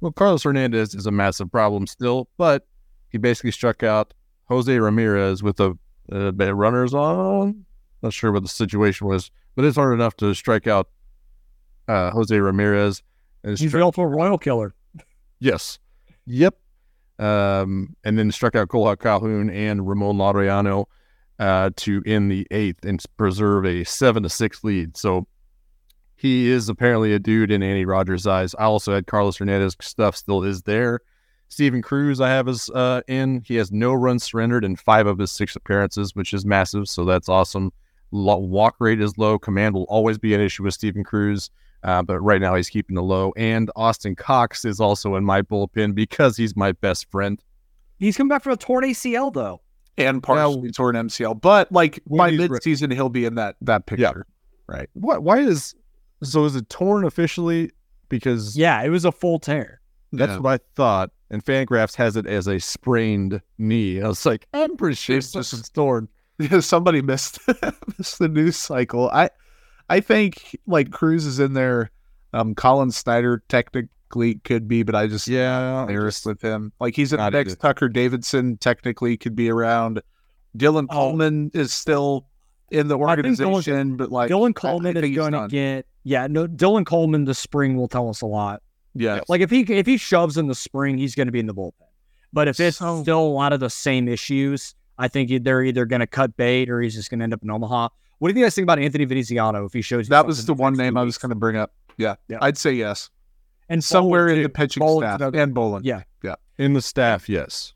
Speaker 3: Well, Carlos Hernandez is a massive problem still, but he basically struck out Jose Ramirez with a but runners on. Not sure what the situation was, but it's hard enough to strike out uh, Jose Ramirez. And
Speaker 2: He's
Speaker 3: stri-
Speaker 2: the ultimate royal killer.
Speaker 3: yes, yep. Um, and then struck out Kole Calhoun and Ramon Laureano uh, to end the eighth and preserve a seven to six lead. So he is apparently a dude in Anne Rogers' eyes. I also had Carlos Hernandez stuff still is there. Steven Cruz, I have is uh, in. He has no runs surrendered in five of his six appearances, which is massive. So that's awesome. Walk rate is low. Command will always be an issue with Steven Cruz, uh, but right now he's keeping the low. And Austin Cox is also in my bullpen because he's my best friend.
Speaker 2: He's come back from a torn ACL though.
Speaker 4: And partially torn MCL. But like
Speaker 3: When
Speaker 4: by
Speaker 3: he's re-
Speaker 4: mid-season, he'll be in that that picture. Right.
Speaker 3: What? Why is so? Is it torn officially? Because
Speaker 2: Yeah, it was a full tear.
Speaker 3: that's
Speaker 4: Yeah.
Speaker 3: what I thought. And Fangraphs has it as a sprained knee. I was like, I'm pretty sure
Speaker 4: It's
Speaker 3: it's
Speaker 4: just-
Speaker 3: just torn.
Speaker 4: somebody missed missed the news cycle. I I think like Cruz is in there. Um, Collin Snider technically could be, but I just
Speaker 3: Yeah,
Speaker 4: embarrassed with him. Like he's in the next Tucker Davidson technically could be around. Dylan
Speaker 2: Oh.
Speaker 4: Coleman is still in the
Speaker 2: think Dylan-
Speaker 4: organization, but like
Speaker 2: Dylan Coleman is going to get yeah. No, Dylan Coleman this spring will tell us a lot.
Speaker 4: yeah.
Speaker 2: Like if he if he shoves in the spring, he's going to be in the bullpen. But if it's
Speaker 4: So-
Speaker 2: still a lot of the same issues, I think they're either going to cut bait or he's just going to end up in Omaha. What do you guys think about Anthony Veneziano if he shows
Speaker 4: That was the one name I was going to bring up. Yeah.
Speaker 2: Yeah.
Speaker 4: I'd say yes.
Speaker 2: And
Speaker 4: Somewhere
Speaker 2: Bowlan,
Speaker 4: in the pitching
Speaker 2: Bowlan's
Speaker 4: staff
Speaker 2: another-
Speaker 4: and Bowlan.
Speaker 2: Yeah.
Speaker 3: Yeah, in the staff, yes.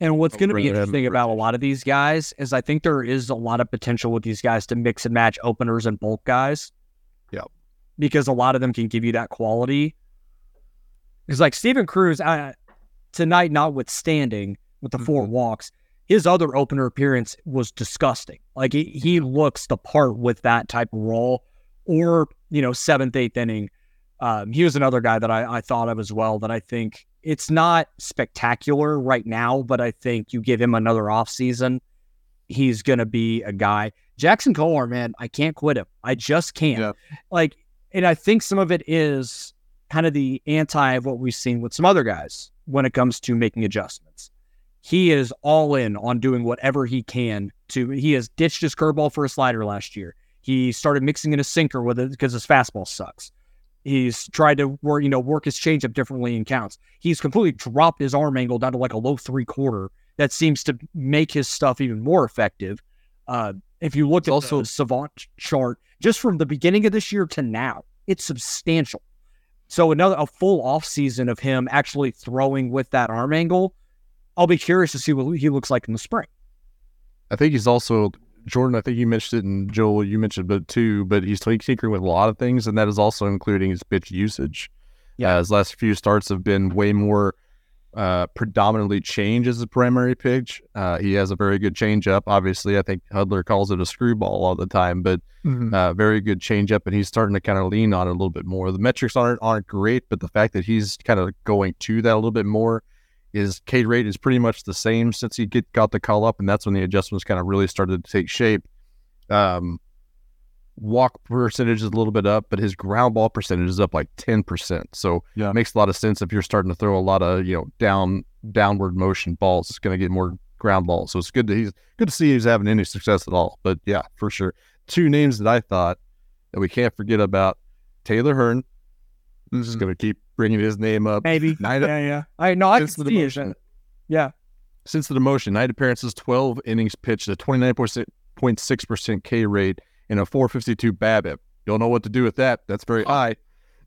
Speaker 2: And what's
Speaker 3: I
Speaker 2: going to be interesting about a lot of these guys is I think there is a lot of potential with these guys to mix and match openers and bulk guys.
Speaker 3: Yep.
Speaker 2: Because a lot of them can give you that quality. Because like Steven Cruz, I, tonight notwithstanding with the four mm-hmm. walks, his other opener appearance was disgusting. Like he, he looks the part with that type of role, or you know seventh, eighth inning. Um, he was another guy that I, I thought of as well. That I think it's not spectacular right now, but I think you give him another off season, he's gonna be a guy. Jackson Kowar, man, I can't quit him. I just can't.
Speaker 4: Yeah.
Speaker 2: Like, and I think some of it is kind of the anti of what we've seen with some other guys when it comes to making adjustments. He is all in on doing whatever he can to. He has ditched his curveball for a slider last year. He started mixing in a sinker with it because his fastball sucks. He's tried to work, you know, work his changeup differently in counts. He's completely dropped his arm angle down to like a low three quarter. That seems to make his stuff even more effective. Uh, if you look at
Speaker 3: also-
Speaker 2: the savant chart, just from the beginning of this year to now, it's substantial. So another a full off season of him actually throwing with that arm angle. I'll be curious to see what he looks like in the spring.
Speaker 3: I think he's also Jordan. I think you mentioned it, and Joel, you mentioned it too. But he's tinkering with a lot of things, and that is also including his pitch usage.
Speaker 2: Yeah.
Speaker 3: Yeah, his last few starts have been way more uh, predominantly change as a primary pitch. Uh, he has a very good changeup. Obviously, I think Hudler calls it a screwball all the time, but
Speaker 4: Mhm.
Speaker 3: uh, very good changeup, and he's starting to kind of lean on it a little bit more. The metrics aren't aren't great, but the fact that he's kind of going to that a little bit more, his K rate is pretty much the same since he get got the call up, and that's when the adjustments kind of really started to take shape. Um, walk percentage is a little bit up, but his ground ball percentage is up like ten percent. So
Speaker 4: Yeah.
Speaker 3: it makes a lot of sense if you're starting to throw a lot of you know down downward motion balls. It's going to get more ground balls. So it's good that he's good to see he's having any success at all. But yeah, for sure two names that I thought that we can't forget about Taylor Hearn. Just
Speaker 4: Mhm.
Speaker 3: going to keep bringing his name up.
Speaker 2: Maybe.
Speaker 3: Nine,
Speaker 2: yeah, yeah. I know. I can see it. Yeah.
Speaker 3: Since the demotion, nine appearances, 12 innings pitched, a 29.6% K rate, and a 452 BABIP. You'll know what to do with that. That's very high.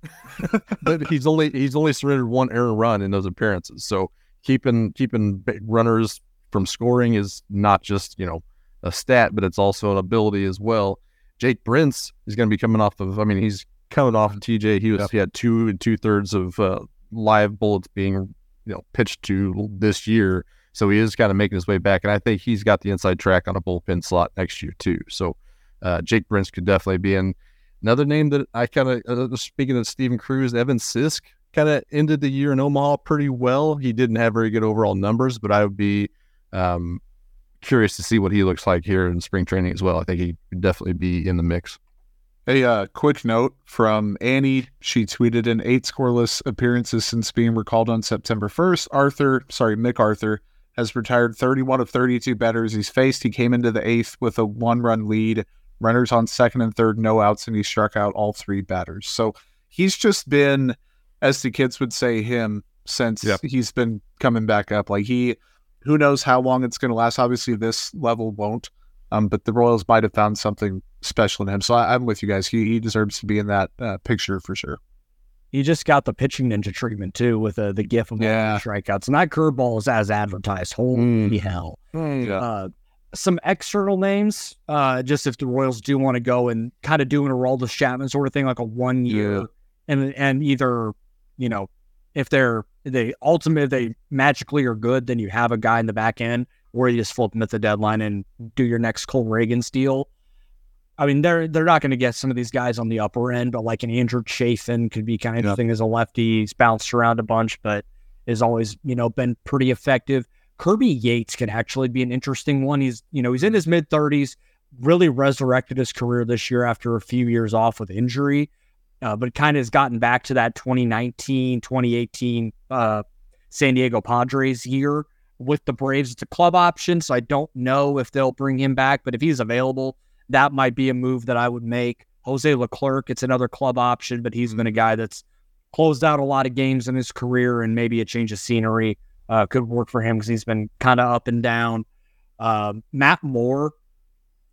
Speaker 3: but he's only he's only surrendered one error run in those appearances. So keeping keeping runners from scoring is not just you know a stat, but it's also an ability as well. Jake Brentz is going to be coming off of. I mean, he's coming off of TJ. He was
Speaker 4: Yep.
Speaker 3: he had two and two thirds of uh, live bullets being you know pitched to this year. So he is kind of making his way back, and I think he's got the inside track on a bullpen slot next year too. So uh, Jake Brentz could definitely be in. Another name that I kind of uh, speaking of Steven Cruz, Evan Sisk kind of ended the year in Omaha pretty well. He didn't have very good overall numbers, but I would be um, curious to see what he looks like here in spring training as well. I think he could definitely be in the mix.
Speaker 4: A uh, quick note from Annie. She tweeted in eight scoreless appearances since being recalled on September 1st. Arthur, sorry, McArthur, has retired 31 of 32 batters he's faced. He came into the eighth with a one run lead, runners on second and third, no outs, and he struck out all three batters. So he's just been, as the kids would say, him since
Speaker 3: Yep.
Speaker 4: he's been coming back up. Like he, who knows how long it's going to last. Obviously, this level won't. Um, but the Royals might have found something special in him. So I, I'm with you guys. He, he deserves to be in that uh, picture for sure.
Speaker 2: He just got the pitching ninja treatment too with uh, the gif of
Speaker 4: Yeah.
Speaker 2: strikeouts. And that curveball is as advertised. Holy
Speaker 3: Mm.
Speaker 2: hell.
Speaker 4: Yeah.
Speaker 2: Uh, some external names, uh, just if the Royals do want to go and kind of doing a Aroldis Chapman sort of thing, like a one year,
Speaker 4: Yeah.
Speaker 2: and and either you know if they're they ultimately they magically are good, then you have a guy in the back end, or you just flip them at the deadline and do your next Cole Ragans steal. I mean, they're they're not going to get some of these guys on the upper end, but like an Andrew Chafin could be kind of
Speaker 4: Yeah.
Speaker 2: interesting as a lefty. He's bounced around a bunch, but has always you know been pretty effective. Kirby Yates could actually be an interesting one. He's you know he's in his mid thirties, really resurrected his career this year after a few years off with injury, uh, but kind of has gotten back to that 2019, 2018 uh, San Diego Padres year with the Braves. It's a club option, so I don't know if they'll bring him back, but if he's available, that might be a move that I would make. Jose Leclerc, it's another club option, but he's been a guy that's closed out a lot of games in his career, and maybe a change of scenery uh, could work for him because he's been kind of up and down. Uh, Matt Moore,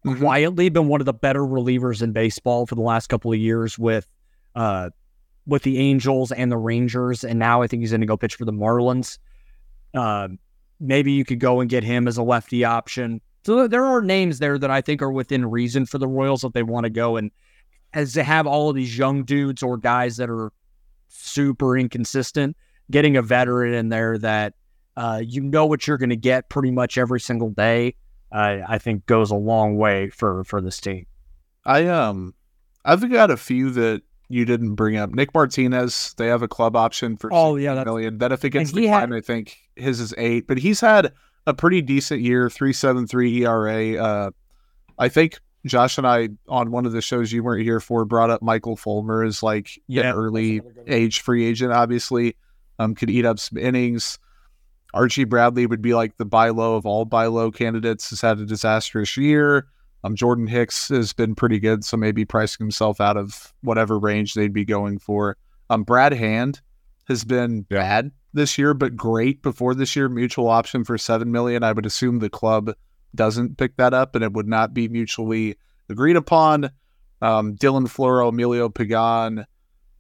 Speaker 4: Mhm.
Speaker 2: quietly been one of the better relievers in baseball for the last couple of years with uh, with the Angels and the Rangers, and now I think he's going to go pitch for the Marlins. Maybe you could go and get him as a lefty option. So there- are names there that I think are within reason for the Royals if they want to go and as they have all of these young dudes or guys that are super inconsistent, getting a veteran in there that uh, you know what you're going to get pretty much every single day, uh, I think goes a long way for for this team.
Speaker 4: I um I've got a few that you didn't bring up. Nick Martinez, they have a club option for
Speaker 2: Oh, yeah,
Speaker 4: $60
Speaker 2: that's-
Speaker 4: million. Then if it gets
Speaker 2: and he had-
Speaker 4: I think his is eight. But he's had a pretty decent year, three seven three ERA. Uh I think Josh and I on one of the shows you weren't here for brought up Michael Fulmer as like
Speaker 2: Yeah,
Speaker 4: an early
Speaker 2: that's another good one.
Speaker 4: age free agent, obviously. Um could eat up some innings. Archie Bradley would be like the buy low of all buy low candidates, has had a disastrous year. Um, Jordan Hicks has been pretty good, so maybe pricing himself out of whatever range they'd be going for. Um, Brad Hand has been bad this year, but great before this year. Mutual option for seven million. I would assume the club doesn't pick that up, and it would not be mutually agreed upon. Um, Dylan Floro, Emilio Pagan,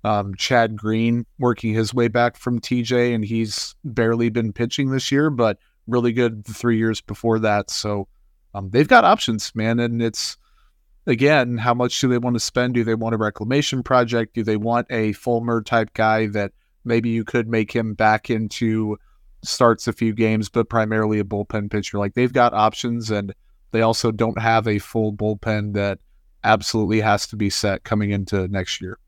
Speaker 4: um, Chad Green working his way back from TJ, and he's barely been pitching this year, but really good the three years before that. So um, they've got options, man, and it's again, how much do they want to spend? Do they want a reclamation project? Do they want a Fulmer type guy that maybe you could make him back into starts a few games, but primarily a bullpen pitcher? Like they've got options, and they also don't have a full bullpen that absolutely has to be set coming into next year.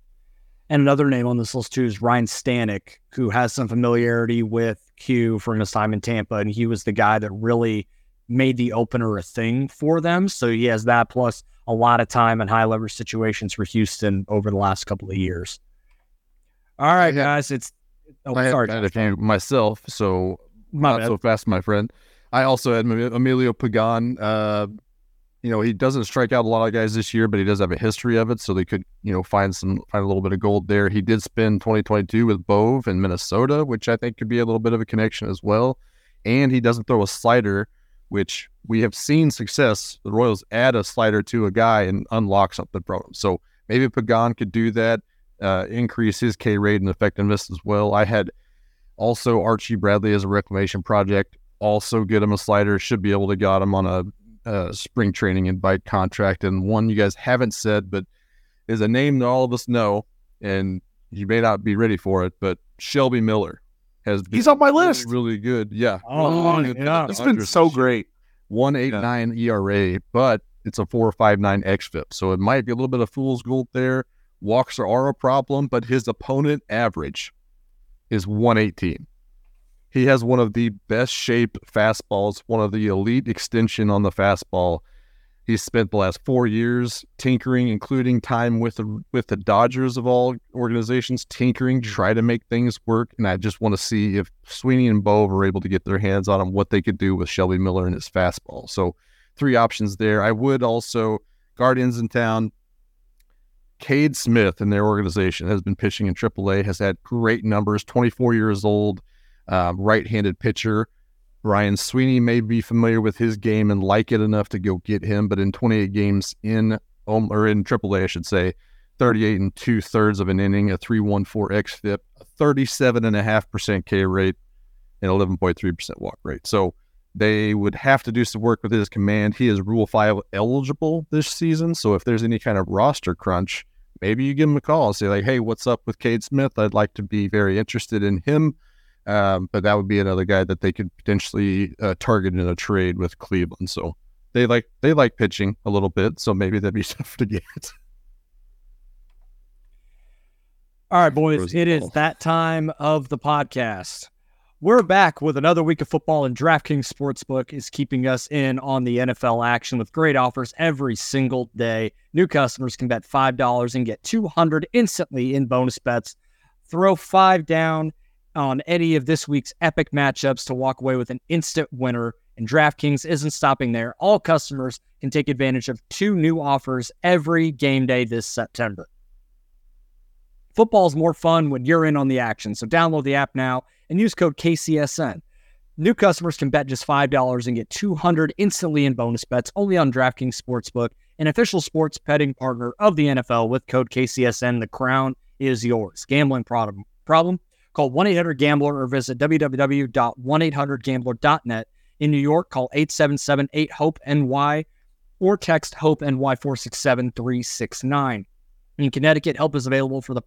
Speaker 2: And another name on this list too is Ryne Stanek, who has some familiarity with Q from his time in Tampa, and he was the guy that really made the opener a thing for them. So he has that plus a lot of time in high leverage situations for Houston over the last couple of years. All right,
Speaker 3: Yeah.
Speaker 2: guys, it's oh,
Speaker 3: I
Speaker 2: sorry,
Speaker 3: had, I had a myself, so
Speaker 2: my
Speaker 3: not
Speaker 2: bad.
Speaker 3: so fast, my friend. I also had Em- Emilio Pagan. Uh, you know, he doesn't strike out a lot of guys this year, but he does have a history of it, so they could, you know, find some find a little bit of gold there. He did spend 2022 with Bove in Minnesota, which I think could be a little bit of a connection as well. And he doesn't throw a slider, which we have seen success. The Royals add a slider to a guy and unlock something from him. So maybe Pagan could do that, uh, increase his K rate and effectiveness as well. I had also Archie Bradley as a reclamation project. Also get him a slider. Should be able to got him on a, uh spring training invite contract. And one you guys haven't said, but is a name that all of us know, and you may not be ready for it, but Shelby Miller has been
Speaker 4: He's on my list.
Speaker 3: Really good. Yeah.
Speaker 2: Oh, oh
Speaker 3: Really good
Speaker 2: yeah.
Speaker 4: It's been so great.
Speaker 3: One eight nine ERA, but it's a four five nine xFIP, so it might be a little bit of fool's gold there. Walks are a problem, but his opponent average is one eighteen. He has one of the best shaped fastballs, one of the elite extension on the fastball. He's spent the last four years tinkering, including time with the with the Dodgers of all organizations, tinkering, try to make things work. And I just want to see if Sweeney and Bo were able to get their hands on him, what they could do with Shelby Miller and his fastball. So three options there. I would also Guardians in town. Cade Smith and their organization has been pitching in AAA, has had great numbers, 24 years old, um, right handed pitcher. Brian Sweeney may be familiar with his game and like it enough to go get him, but in 28 games in um, or in AAA, I should say, 38 and two thirds of an inning, a 314 xFIP, a 37.5% K rate, and 11.3% walk rate. So they would have to do some work with his command. He is Rule 5 eligible this season. So if there's any kind of roster crunch, maybe you give him a call and say, like, hey, what's up with Cade Smith? I'd like to be very interested in him. Um, but that would be another guy that they could potentially uh, target in a trade with Cleveland. So they like they like pitching a little bit, so maybe that'd be tough to get.
Speaker 2: All right, boys, it is that time of the podcast. We're back with another week of football, and DraftKings Sportsbook is keeping us in on the NFL action with great offers every single day. New customers can bet $5 and get 200 instantly in bonus bets. Throw five down on any of this week's epic matchups to walk away with an instant winner. And DraftKings isn't stopping there. All customers can take advantage of two new offers every game day this September. Football's more fun when you're in on the action. So download the app now and use code KCSN. New customers can bet just $5 and get 200 instantly in bonus bets only on DraftKings Sportsbook, an official sports betting partner of the NFL with code KCSN. The crown is yours. Gambling problem problem Call 1 800 Gambler or visit www.1800Gambler.net. In New York, call 877 8 HOPE NY or text HOPE NY 467 369. In Connecticut, help is available for the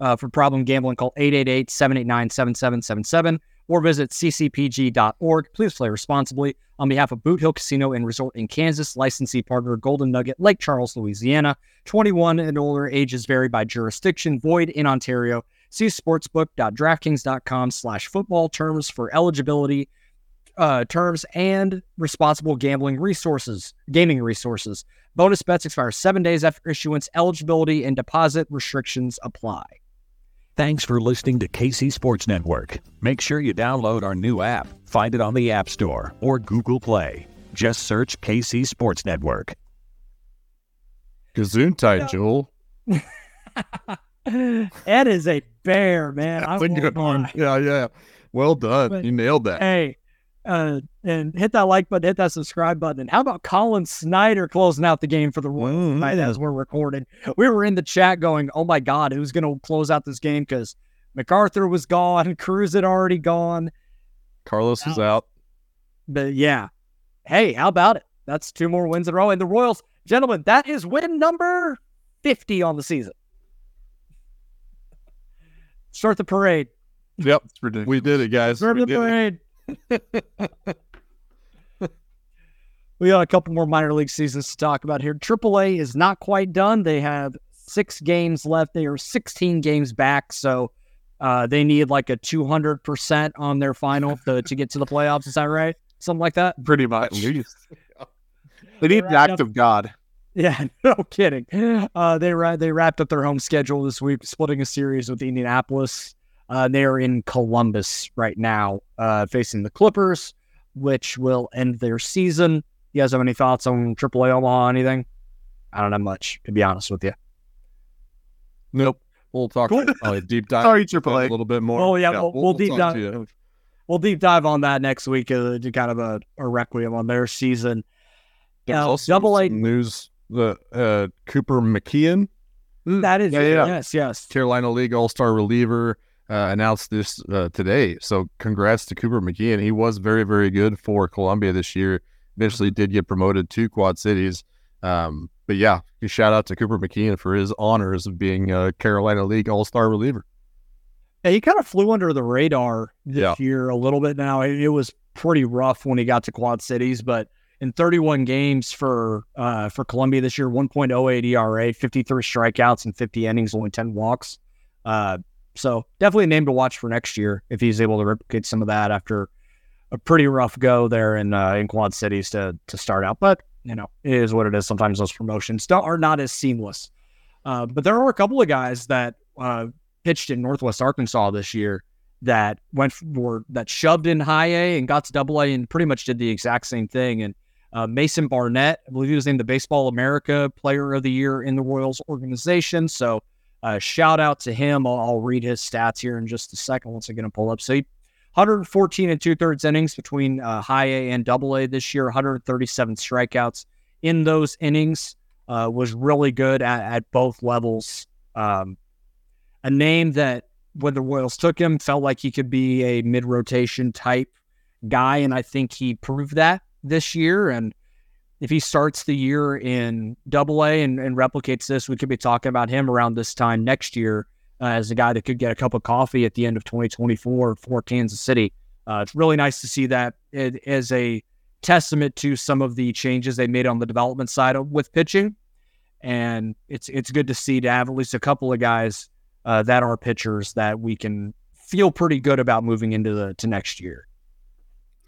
Speaker 2: uh, for problem gambling. Call 888 789 7777 or visit ccpg.org. Please play responsibly. On behalf of Boot Hill Casino and Resort in Kansas, licensee partner Golden Nugget, Lake Charles, Louisiana. 21 and older ages vary by jurisdiction, void in Ontario. See sportsbook.draftkings.com slash football terms for eligibility uh, terms and responsible gambling resources, gaming resources. Bonus bets expire seven days after issuance. Eligibility and deposit restrictions apply.
Speaker 1: Thanks for listening to KC Sports Network. Make sure you download our new app. Find it on the App Store or Google Play. Just search KC Sports Network.
Speaker 3: Gesundheit, Joel.
Speaker 2: Ed is a bear, man. I
Speaker 3: good one. Yeah, yeah. Well done. But, you nailed that.
Speaker 2: Hey, uh, and hit that like button, hit that subscribe button. And how about Collin Snider closing out the game for the Royals tonight as we're recording? We were in the chat going, "Oh my God, who's going to close out this game?" Because McArthur was gone, Cruz had already gone,
Speaker 3: Carlos is out.
Speaker 2: But yeah, hey, how about it? That's two more wins in a row, and the Royals, gentlemen, that is win number fifty on the season. Start the parade.
Speaker 3: Yep, we did it, guys.
Speaker 2: Start we the parade. we got a couple more minor league seasons to talk about here. AAA is not quite done. They have six games left. They are 16 games back, so uh, they need like a 200% on their final to, to get to the playoffs. Is that right? Something like that?
Speaker 4: Pretty much. they need the act of God.
Speaker 2: Yeah, no kidding. Uh, they ra- they wrapped up their home schedule this week, splitting a series with Indianapolis. Uh, they are in Columbus right now, uh, facing the Clippers, which will end their season. You guys have any thoughts on AAA Omaha? Anything? I don't have much, to be honest with you.
Speaker 3: Nope. We'll talk cool. probably deep dive.
Speaker 4: Sorry, AAA.
Speaker 3: A little bit more.
Speaker 2: Oh yeah, yeah we'll, we'll, we'll, deep dive. We'll deep dive on that next week. Uh, kind of a, a requiem on their season.
Speaker 3: Yeah, double A news the uh, Cooper McKeon.
Speaker 2: Mm, that is yeah, yeah. yes, yes.
Speaker 3: Carolina League All Star reliever uh, announced this uh, today. So congrats to Cooper McKeon. He was very very good for Columbia this year. Eventually did get promoted to Quad Cities. Um, but yeah, a shout out to Cooper McKeon for his honors of being a Carolina League All Star reliever.
Speaker 2: Yeah, he kind of flew under the radar this yeah. year a little bit. Now it, it was pretty rough when he got to Quad Cities, but in 31 games for uh, for Columbia this year, 1.08 ERA, 53 strikeouts and 50 innings, only 10 walks. Uh, so definitely a name to watch for next year if he's able to replicate some of that after a pretty rough go there in uh, in Quad Cities to to start out. But you know, it is what it is. Sometimes those promotions are not as seamless. Uh, but there are a couple of guys that uh, pitched in Northwest Arkansas this year that went for that shoved in high A and got to double A and pretty much did the exact same thing. And uh, Mason Barnett, I believe he was named the Baseball America Player of the Year in the Royals organization. So uh, shout out to him. I'll, I'll, read his stats here in just a second once I get him pull up. So he 114 and two thirds innings between uh, high A and double A this year, 137 strikeouts in those innings. Uh, was really good at, at both levels. Um, a name that when the Royals took him, felt like he could be a mid rotation type guy. And I think he proved that this year. And if he starts the year in double A and, and, replicates this, we could be talking about him around this time next year uh, as a guy that could get a cup of coffee at the end of 2024 for Kansas City. Uh, it's really nice to see that it, as a testament to some of the changes they made on the development side of, with pitching. And it's it's good to see to have at least a couple of guys uh, that are pitchers that we can feel pretty good about moving into the to next year.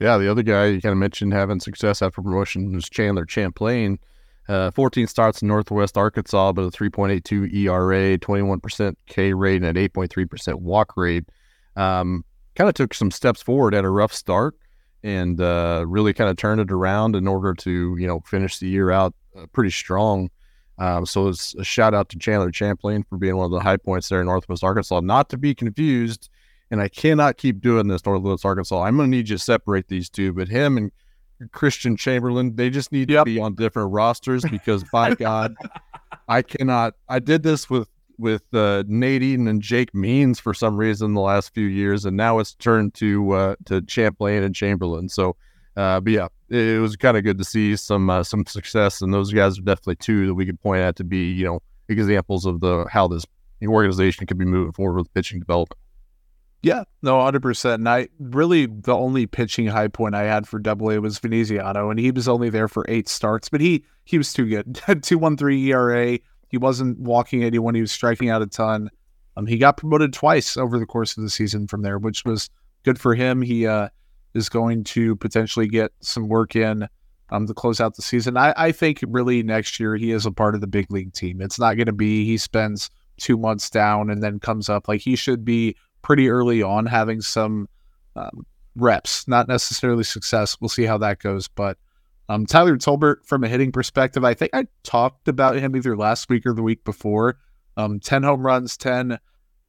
Speaker 3: Yeah, the other guy you kind of mentioned having success after promotion was Chandler Champlain. Uh, 14 starts in Northwest Arkansas, but a 3.82 ERA, 21% K rate, and an 8.3% walk rate. Um, kind of took some steps forward at a rough start and uh, really kind of turned it around in order to you know finish the year out uh, pretty strong. Um, so it's a shout out to Chandler Champlain for being one of the high points there in Northwest Arkansas. Not to be confused, and I cannot keep doing this, Northwest Arkansas. I'm going to need you to separate these two, but him and Christian Chamberlain, they just need yep. to be on different rosters because by God, I cannot. I did this with with uh, Nate Eaton and Jake Means for some reason the last few years, and now it's turned to uh, to Champlain and Chamberlain. So uh, but yeah, it, was kind of good to see some uh, some success, and those guys are definitely two that we could point at to be you know examples of the how this organization could be moving forward with pitching development.
Speaker 4: Yeah, no, hundred percent. And I really the only pitching high point I had for Double A was Veneziano, and he was only there for eight starts, but he he was too good. Two one three ERA. He wasn't walking anyone. He was striking out a ton. Um, he got promoted twice over the course of the season from there, which was good for him. He uh is going to potentially get some work in um, to close out the season. I, I think really next year he is a part of the big league team. It's not going to be he spends two months down and then comes up. Like he should be pretty early on having some um, reps, not necessarily success. We'll see how that goes. But um, Tyler Tolbert, from a hitting perspective, I think I talked about him either last week or the week before. Um, 10 home runs, 10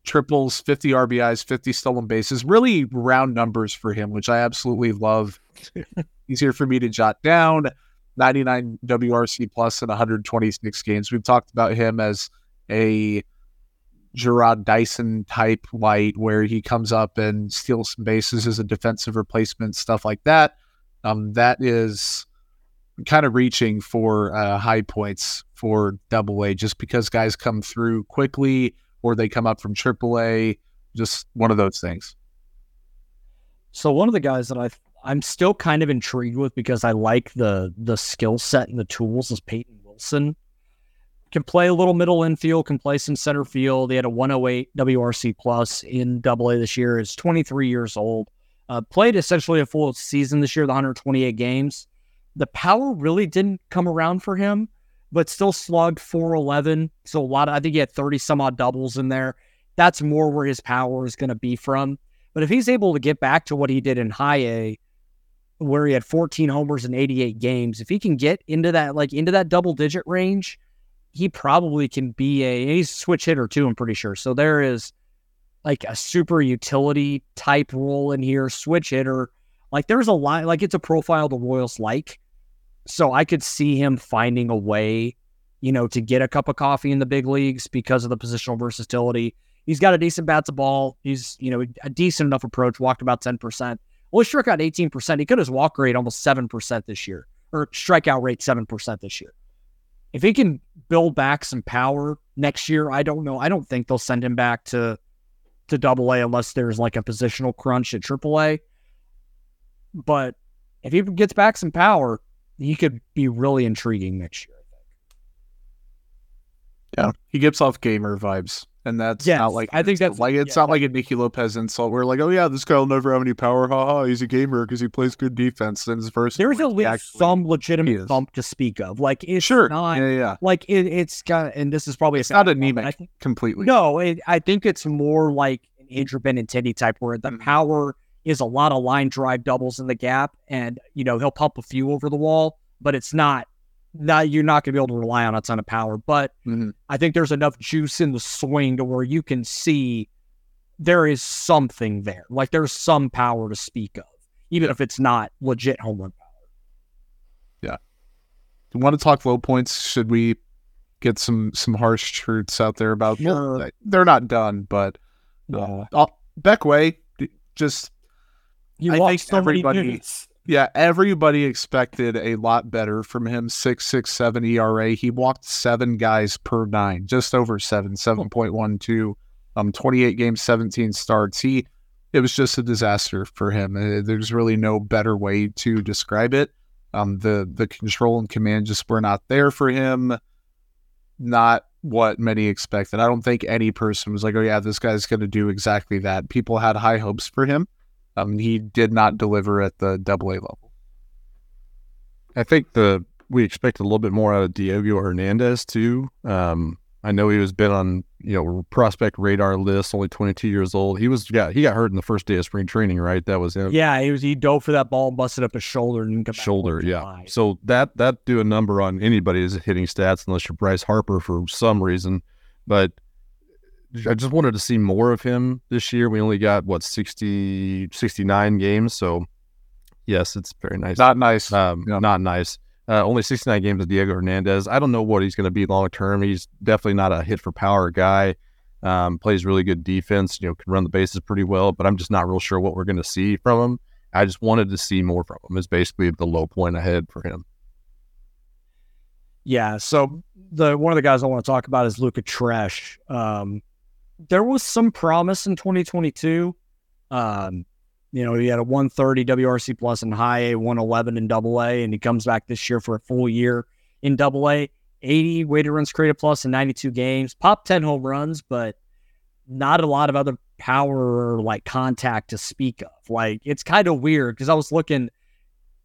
Speaker 4: triples, 50 RBIs, 50 stolen bases, really round numbers for him, which I absolutely love. Easier for me to jot down. 99 WRC plus in 126 games. We've talked about him as a Jarrod Dyson type light where he comes up and steals some bases as a defensive replacement, stuff like that. Um, that is kind of reaching for uh, high points for double A just because guys come through quickly or they come up from triple A, Just one of those things.
Speaker 2: So one of the guys that I I'm still kind of intrigued with because I like the the skill set and the tools is Peyton Wilson. Can play a little middle infield, can play some center field. He had a 108 WRC plus in Double A this year. Is 23 years old. Uh, played essentially a full season this year, the 128 games. The power really didn't come around for him but still slugged 411. So a lot of, I think he had 30 some odd doubles in there. That's more where his power is going to be from. But if he's able to get back to what he did in high A, where he had 14 homers in 88 games, if he can get into that, like into that double digit range, he probably can be a, he's a switch hitter too, I'm pretty sure. So there is like a super utility type role in here, switch hitter. Like there's a lot, like it's a profile the Royals like. So I could see him finding a way, you know, to get a cup of coffee in the big leagues because of the positional versatility. He's got a decent bat to ball. He's, you know, a decent enough approach, walked about 10%. Well, he struck out 18%. He could his walk rate almost 7% this year, or strikeout rate 7% this year. If he can build back some power next year, I don't know. I don't think they'll send him back to to double A unless there's like a positional crunch at triple A. But if he gets back some power, he could be really intriguing next year.
Speaker 4: Yeah, he gives off gamer vibes, and that's
Speaker 2: Yes,
Speaker 4: not like
Speaker 2: I think that's-
Speaker 4: like it's
Speaker 2: yeah.
Speaker 4: not like a Nicky Lopez insult. We're like, oh yeah, this guy will never have any power. Ha ha. He's a gamer because he plays good defense. And his verse,
Speaker 2: There's at
Speaker 4: like, he
Speaker 2: least
Speaker 4: actually-
Speaker 2: some legitimate
Speaker 4: is.
Speaker 2: thump to speak of. Like it's
Speaker 4: sure,
Speaker 2: not
Speaker 4: yeah, yeah,
Speaker 2: like it, it's got, and this is probably
Speaker 4: It's
Speaker 2: a
Speaker 4: not
Speaker 2: bad one,
Speaker 4: anemic.
Speaker 2: I think-
Speaker 4: completely.
Speaker 2: No, it, I think it's more like an Andrew Benintendi type where the
Speaker 4: Mhm.
Speaker 2: power is a lot of line drive doubles in the gap, and you know he'll pump a few over the wall, but it's not. Not you're not going to be able to rely on a ton of power, but
Speaker 4: Mhm.
Speaker 2: I think there's enough juice in the swing to where you can see there is something there. Like there's some power to speak of, even if it's not legit home run power.
Speaker 4: You want to talk low points? Should we get some some harsh truths out there about? well,
Speaker 2: Sure.
Speaker 4: they're not done, but uh, uh, Beck Way just
Speaker 2: You
Speaker 4: I think
Speaker 2: so
Speaker 4: everybody-. Yeah, everybody expected a lot better from him. Six six seven ERA. He walked seven guys per nine, just over seven, seven point one two. Um, twenty eight games, seventeen starts. He, it was just a disaster for him. Uh, there's really no better way to describe it. Um, the the control and command just were not there for him. Not what many expected. I don't think any person was like, "Oh yeah, this guy's going to do exactly that." People had high hopes for him. Um, he did not deliver at the double A level.
Speaker 3: I think the we expected a little bit more out of Diego Hernandez too. Um, I know he was been on you know prospect radar list, only 22 years old. He was got he got hurt in the first day of spring training, right? That was him.
Speaker 2: Yeah, he was he dove for that ball and busted up his shoulder and come
Speaker 3: shoulder,
Speaker 2: till
Speaker 3: yeah.
Speaker 2: July.
Speaker 3: So that that do a number on anybody's hitting stats unless you're Bryce Harper for some reason. But I just wanted to see more of him this year. We only got what 60 69 games, so yes, it's very nice.
Speaker 4: Not nice.
Speaker 3: Um,
Speaker 4: Yeah.
Speaker 3: Not nice. Uh, only 69 games with Diego Hernandez. I don't know what he's going to be long term. He's definitely not a hit for power guy. Um, plays really good defense. You know, can run the bases pretty well. But I'm just not real sure what we're going to see from him. I just wanted to see more from him. Is basically the low point ahead for him.
Speaker 2: Yeah, so the one of the guys I want to talk about is Luca Tresh. Um, there was some promise in 2022. Um, you know, he had a 130 WRC plus in high A, 111 in double A, and he comes back this year for a full year in double A. 80 weighted runs created plus in 92 games, popped 10 home runs, but not a lot of other power or like contact to speak of. Like it's kind of weird because I was looking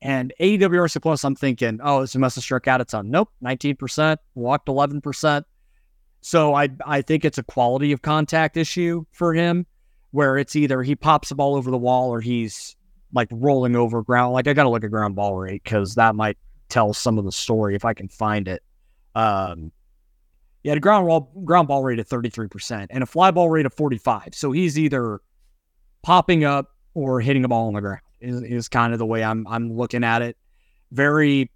Speaker 2: and AWRC plus, I'm thinking, oh, this must have struck out a ton. Nope, 19%, walked 11%. So I I think it's a quality of contact issue for him where it's either he pops the ball over the wall or he's like rolling over ground. Like I got to look at ground ball rate because that might tell some of the story if I can find it. Um, he had a ground ball ground ball rate of 33% and a fly ball rate of 45. So he's either popping up or hitting a ball on the ground is, is kind of the way I'm I'm looking at it. Very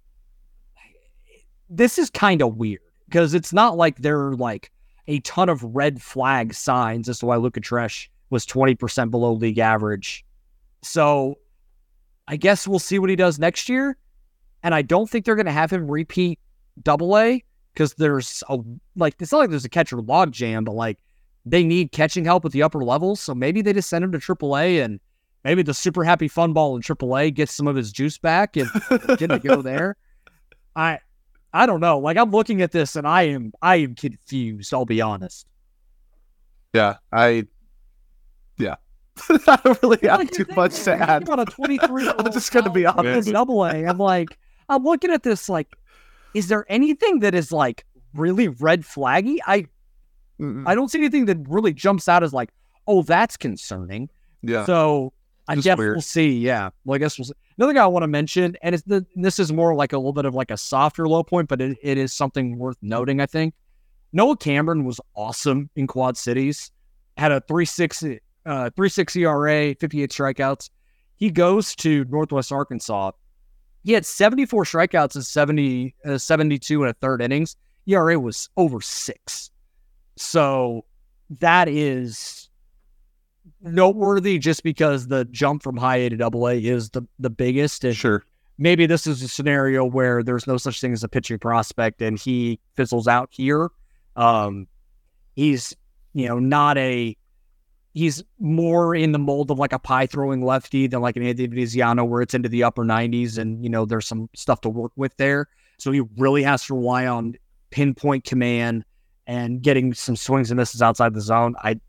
Speaker 2: this is kind of weird because it's not like there are like a ton of red flag signs as to why Luca Tresh was 20% below league average. So I guess we'll see what he does next year. And I don't think they're going to have him repeat double A because there's a, like, it's not like there's a catcher log jam, but like they need catching help at the upper levels. So maybe they just send him to triple A and maybe the super happy fun ball in triple A gets some of his juice back and get to go there. I, I don't know. Like I'm looking at this and I am, I am confused. I'll be honest.
Speaker 4: Yeah, I. Yeah, I don't really have
Speaker 2: like,
Speaker 4: too much to add.
Speaker 2: About a 23
Speaker 4: I'm just gonna be honest.
Speaker 2: Double A. I'm like, I'm looking at this. Like, is there anything that is like really red flaggy? I
Speaker 4: Mm-mm.
Speaker 2: I don't see anything that really jumps out as like, oh, that's concerning.
Speaker 4: Yeah,
Speaker 2: So I
Speaker 4: Just
Speaker 2: guess
Speaker 4: weird.
Speaker 2: we'll see. Yeah. Well, I guess we'll see. Another guy I want to mention, and it's the this is more like a little bit of like a softer low point, but it, it is something worth noting. I think Noah Cameron was awesome in Quad Cities. Had a three six uh three ERA, fifty eight strikeouts. He goes to Northwest Arkansas. He had seventy four strikeouts in 70, uh, 72 and a third innings. ERA was over six. So that is noteworthy just because the jump from high A to double A is the, the biggest. And
Speaker 4: sure.
Speaker 2: maybe this is a scenario where there's no such thing as a pitching prospect and he fizzles out here. Um, he's, you know, not a, he's more in the mold of like a pie throwing lefty than like an Anthony Veneziano where it's into the upper 90s and, you know, there's some stuff to work with there. So he really has to rely on pinpoint command and getting some swings and misses outside the zone. I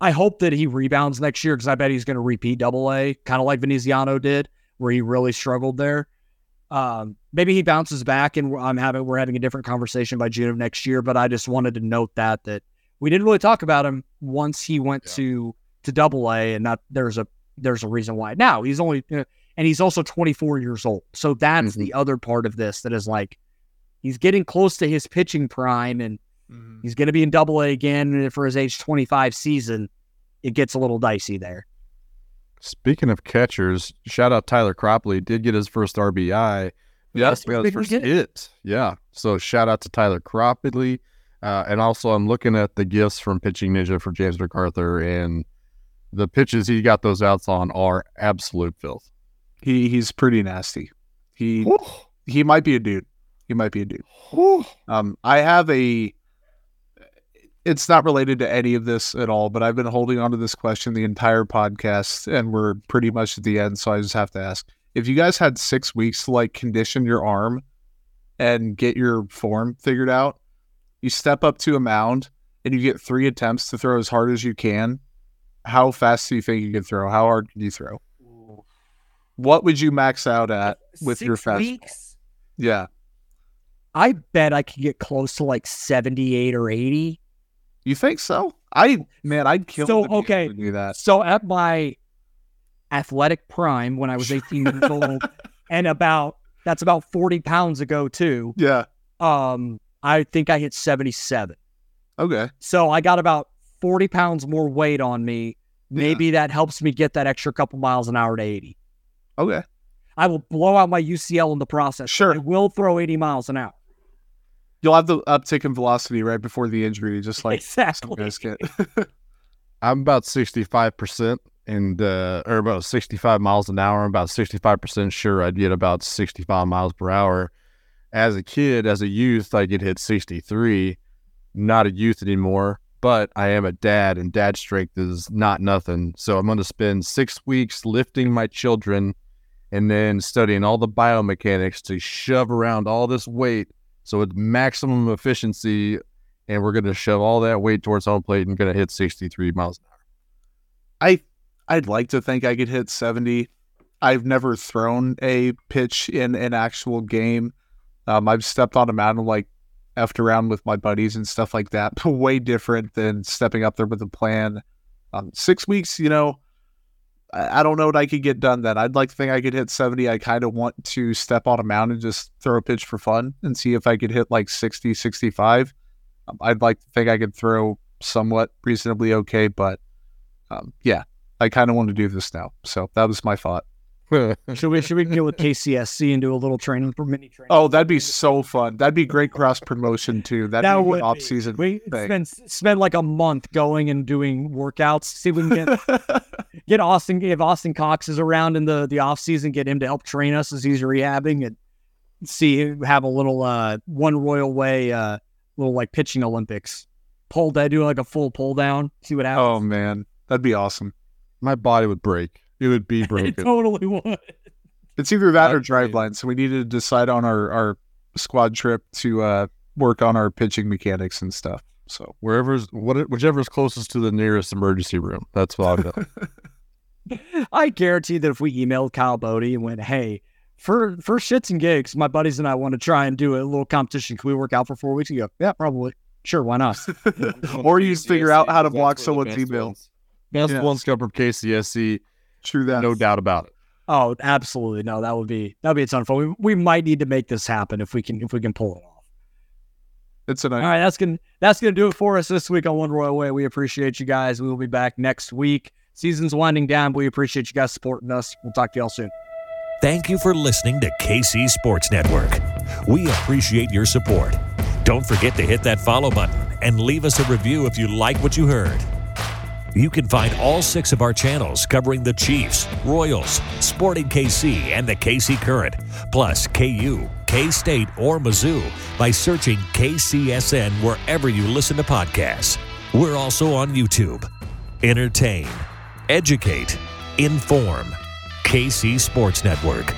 Speaker 2: I hope that he rebounds next year because I bet he's going to repeat Double A, kind of like Veneziano did, where he really struggled there. Um, maybe he bounces back, and I'm having we're having a different conversation by June of next year. But I just wanted to note that that we didn't really talk about him once he went yeah. to to Double A, and that there's a there's a reason why. Now he's only and he's also 24 years old, so that's mm-hmm. the other part of this that is like he's getting close to his pitching prime, and mm-hmm. he's going to be in Double A again for his age 25 season. It gets a little dicey there.
Speaker 3: Speaking of catchers, shout out Tyler Cropley. Did get his first RBI. Yeah, his first hit. Yeah. So shout out to Tyler Cropley. Uh, and also, I'm looking at the gifts from Pitching Ninja for James McArthur, and the pitches he got those outs on are absolute filth.
Speaker 4: He he's pretty nasty. He he might be a dude. He might be a dude. Um, I have a it's not related to any of this at all, but I've been holding on to this question the entire podcast, and we're pretty much at the end. So I just have to ask if you guys had six weeks to like condition your arm and get your form figured out, you step up to a mound and you get three attempts to throw as hard as you can. How fast do you think you can throw? How hard can you throw? What would you max out at with
Speaker 2: six
Speaker 4: your fast?
Speaker 2: Weeks?
Speaker 4: Yeah.
Speaker 2: I bet I could get close to like 78 or 80
Speaker 4: you think so? I man, I'd kill.
Speaker 2: So okay,
Speaker 4: do that.
Speaker 2: So at my athletic prime, when I was 18 years old, and about that's about 40 pounds ago too.
Speaker 4: Yeah.
Speaker 2: Um, I think I hit 77.
Speaker 4: Okay.
Speaker 2: So I got about 40 pounds more weight on me. Maybe yeah. that helps me get that extra couple miles an hour to 80.
Speaker 4: Okay.
Speaker 2: I will blow out my UCL in the process.
Speaker 4: Sure.
Speaker 2: I will throw 80 miles an hour
Speaker 4: you'll have the uptick in velocity right before the injury, just like
Speaker 2: exactly.
Speaker 4: guys get.
Speaker 3: I'm about 65% and uh, or about 65 miles an hour. I'm about 65% sure I'd get about 65 miles per hour. As a kid, as a youth, I could hit 63. Not a youth anymore, but I am a dad, and dad strength is not nothing. So I'm going to spend six weeks lifting my children and then studying all the biomechanics to shove around all this weight so it's maximum efficiency, and we're going to shove all that weight towards home plate and going to hit 63 miles an hour.
Speaker 4: I I'd like to think I could hit 70. I've never thrown a pitch in an actual game. Um, I've stepped on a mountain like effed around with my buddies and stuff like that. Way different than stepping up there with a plan. Um, six weeks, you know, I, don't know what I could get done then. I'd like to think I could hit 70. I kind of want to step on a mound and just throw a pitch for fun and see if I could hit like 60, 65. Um, I'd like to think I could throw somewhat reasonably okay, but um, yeah, I kind of want to do this now. So that was my thought.
Speaker 2: should we should we get with KCSC and do a little training for mini training?
Speaker 4: Oh, that'd be so fun. That'd be great cross promotion too. That'd that be would off season.
Speaker 2: We spend spend like a month going and doing workouts. See if we can get get Austin if Austin Cox is around in the the off season, get him to help train us as he's rehabbing and see have a little uh one royal way uh little like pitching Olympics. Pull I do like a full pull down. See what happens.
Speaker 4: Oh man, that'd be awesome.
Speaker 3: My body would break. It would be broken. it
Speaker 2: totally would.
Speaker 4: It's either that or driveline. So we need to decide on our, our squad trip to uh, work on our pitching mechanics and stuff. So
Speaker 3: wherever's what whichever's closest to the nearest emergency room. That's what I'll go.
Speaker 2: I guarantee that if we emailed Kyle Boddy and went, "Hey, for for shits and gigs, my buddies and I want to try and do a little competition. Can we work out for four weeks?" You go, "Yeah, probably. Sure, why not?"
Speaker 4: or you figure out how to block someone's email.
Speaker 3: Best yeah. ones come from KCSC.
Speaker 4: True that.
Speaker 3: No doubt about it.
Speaker 2: Oh, absolutely. No, that would be that would be a ton of fun. We, we might need to make this happen if we can if we can pull it off.
Speaker 4: It's a nice.
Speaker 2: All right, that's gonna that's gonna do it for us this week on One Royal Way. We appreciate you guys. We will be back next week. Season's winding down, but we appreciate you guys supporting us. We'll talk to y'all soon.
Speaker 1: Thank you for listening to KC Sports Network. We appreciate your support. Don't forget to hit that follow button and leave us a review if you like what you heard. You can find all six of our channels covering the Chiefs, Royals, Sporting KC, and the KC Current, plus KU, K State, or Mizzou by searching KCSN wherever you listen to podcasts. We're also on YouTube. Entertain, educate, inform. KC Sports Network.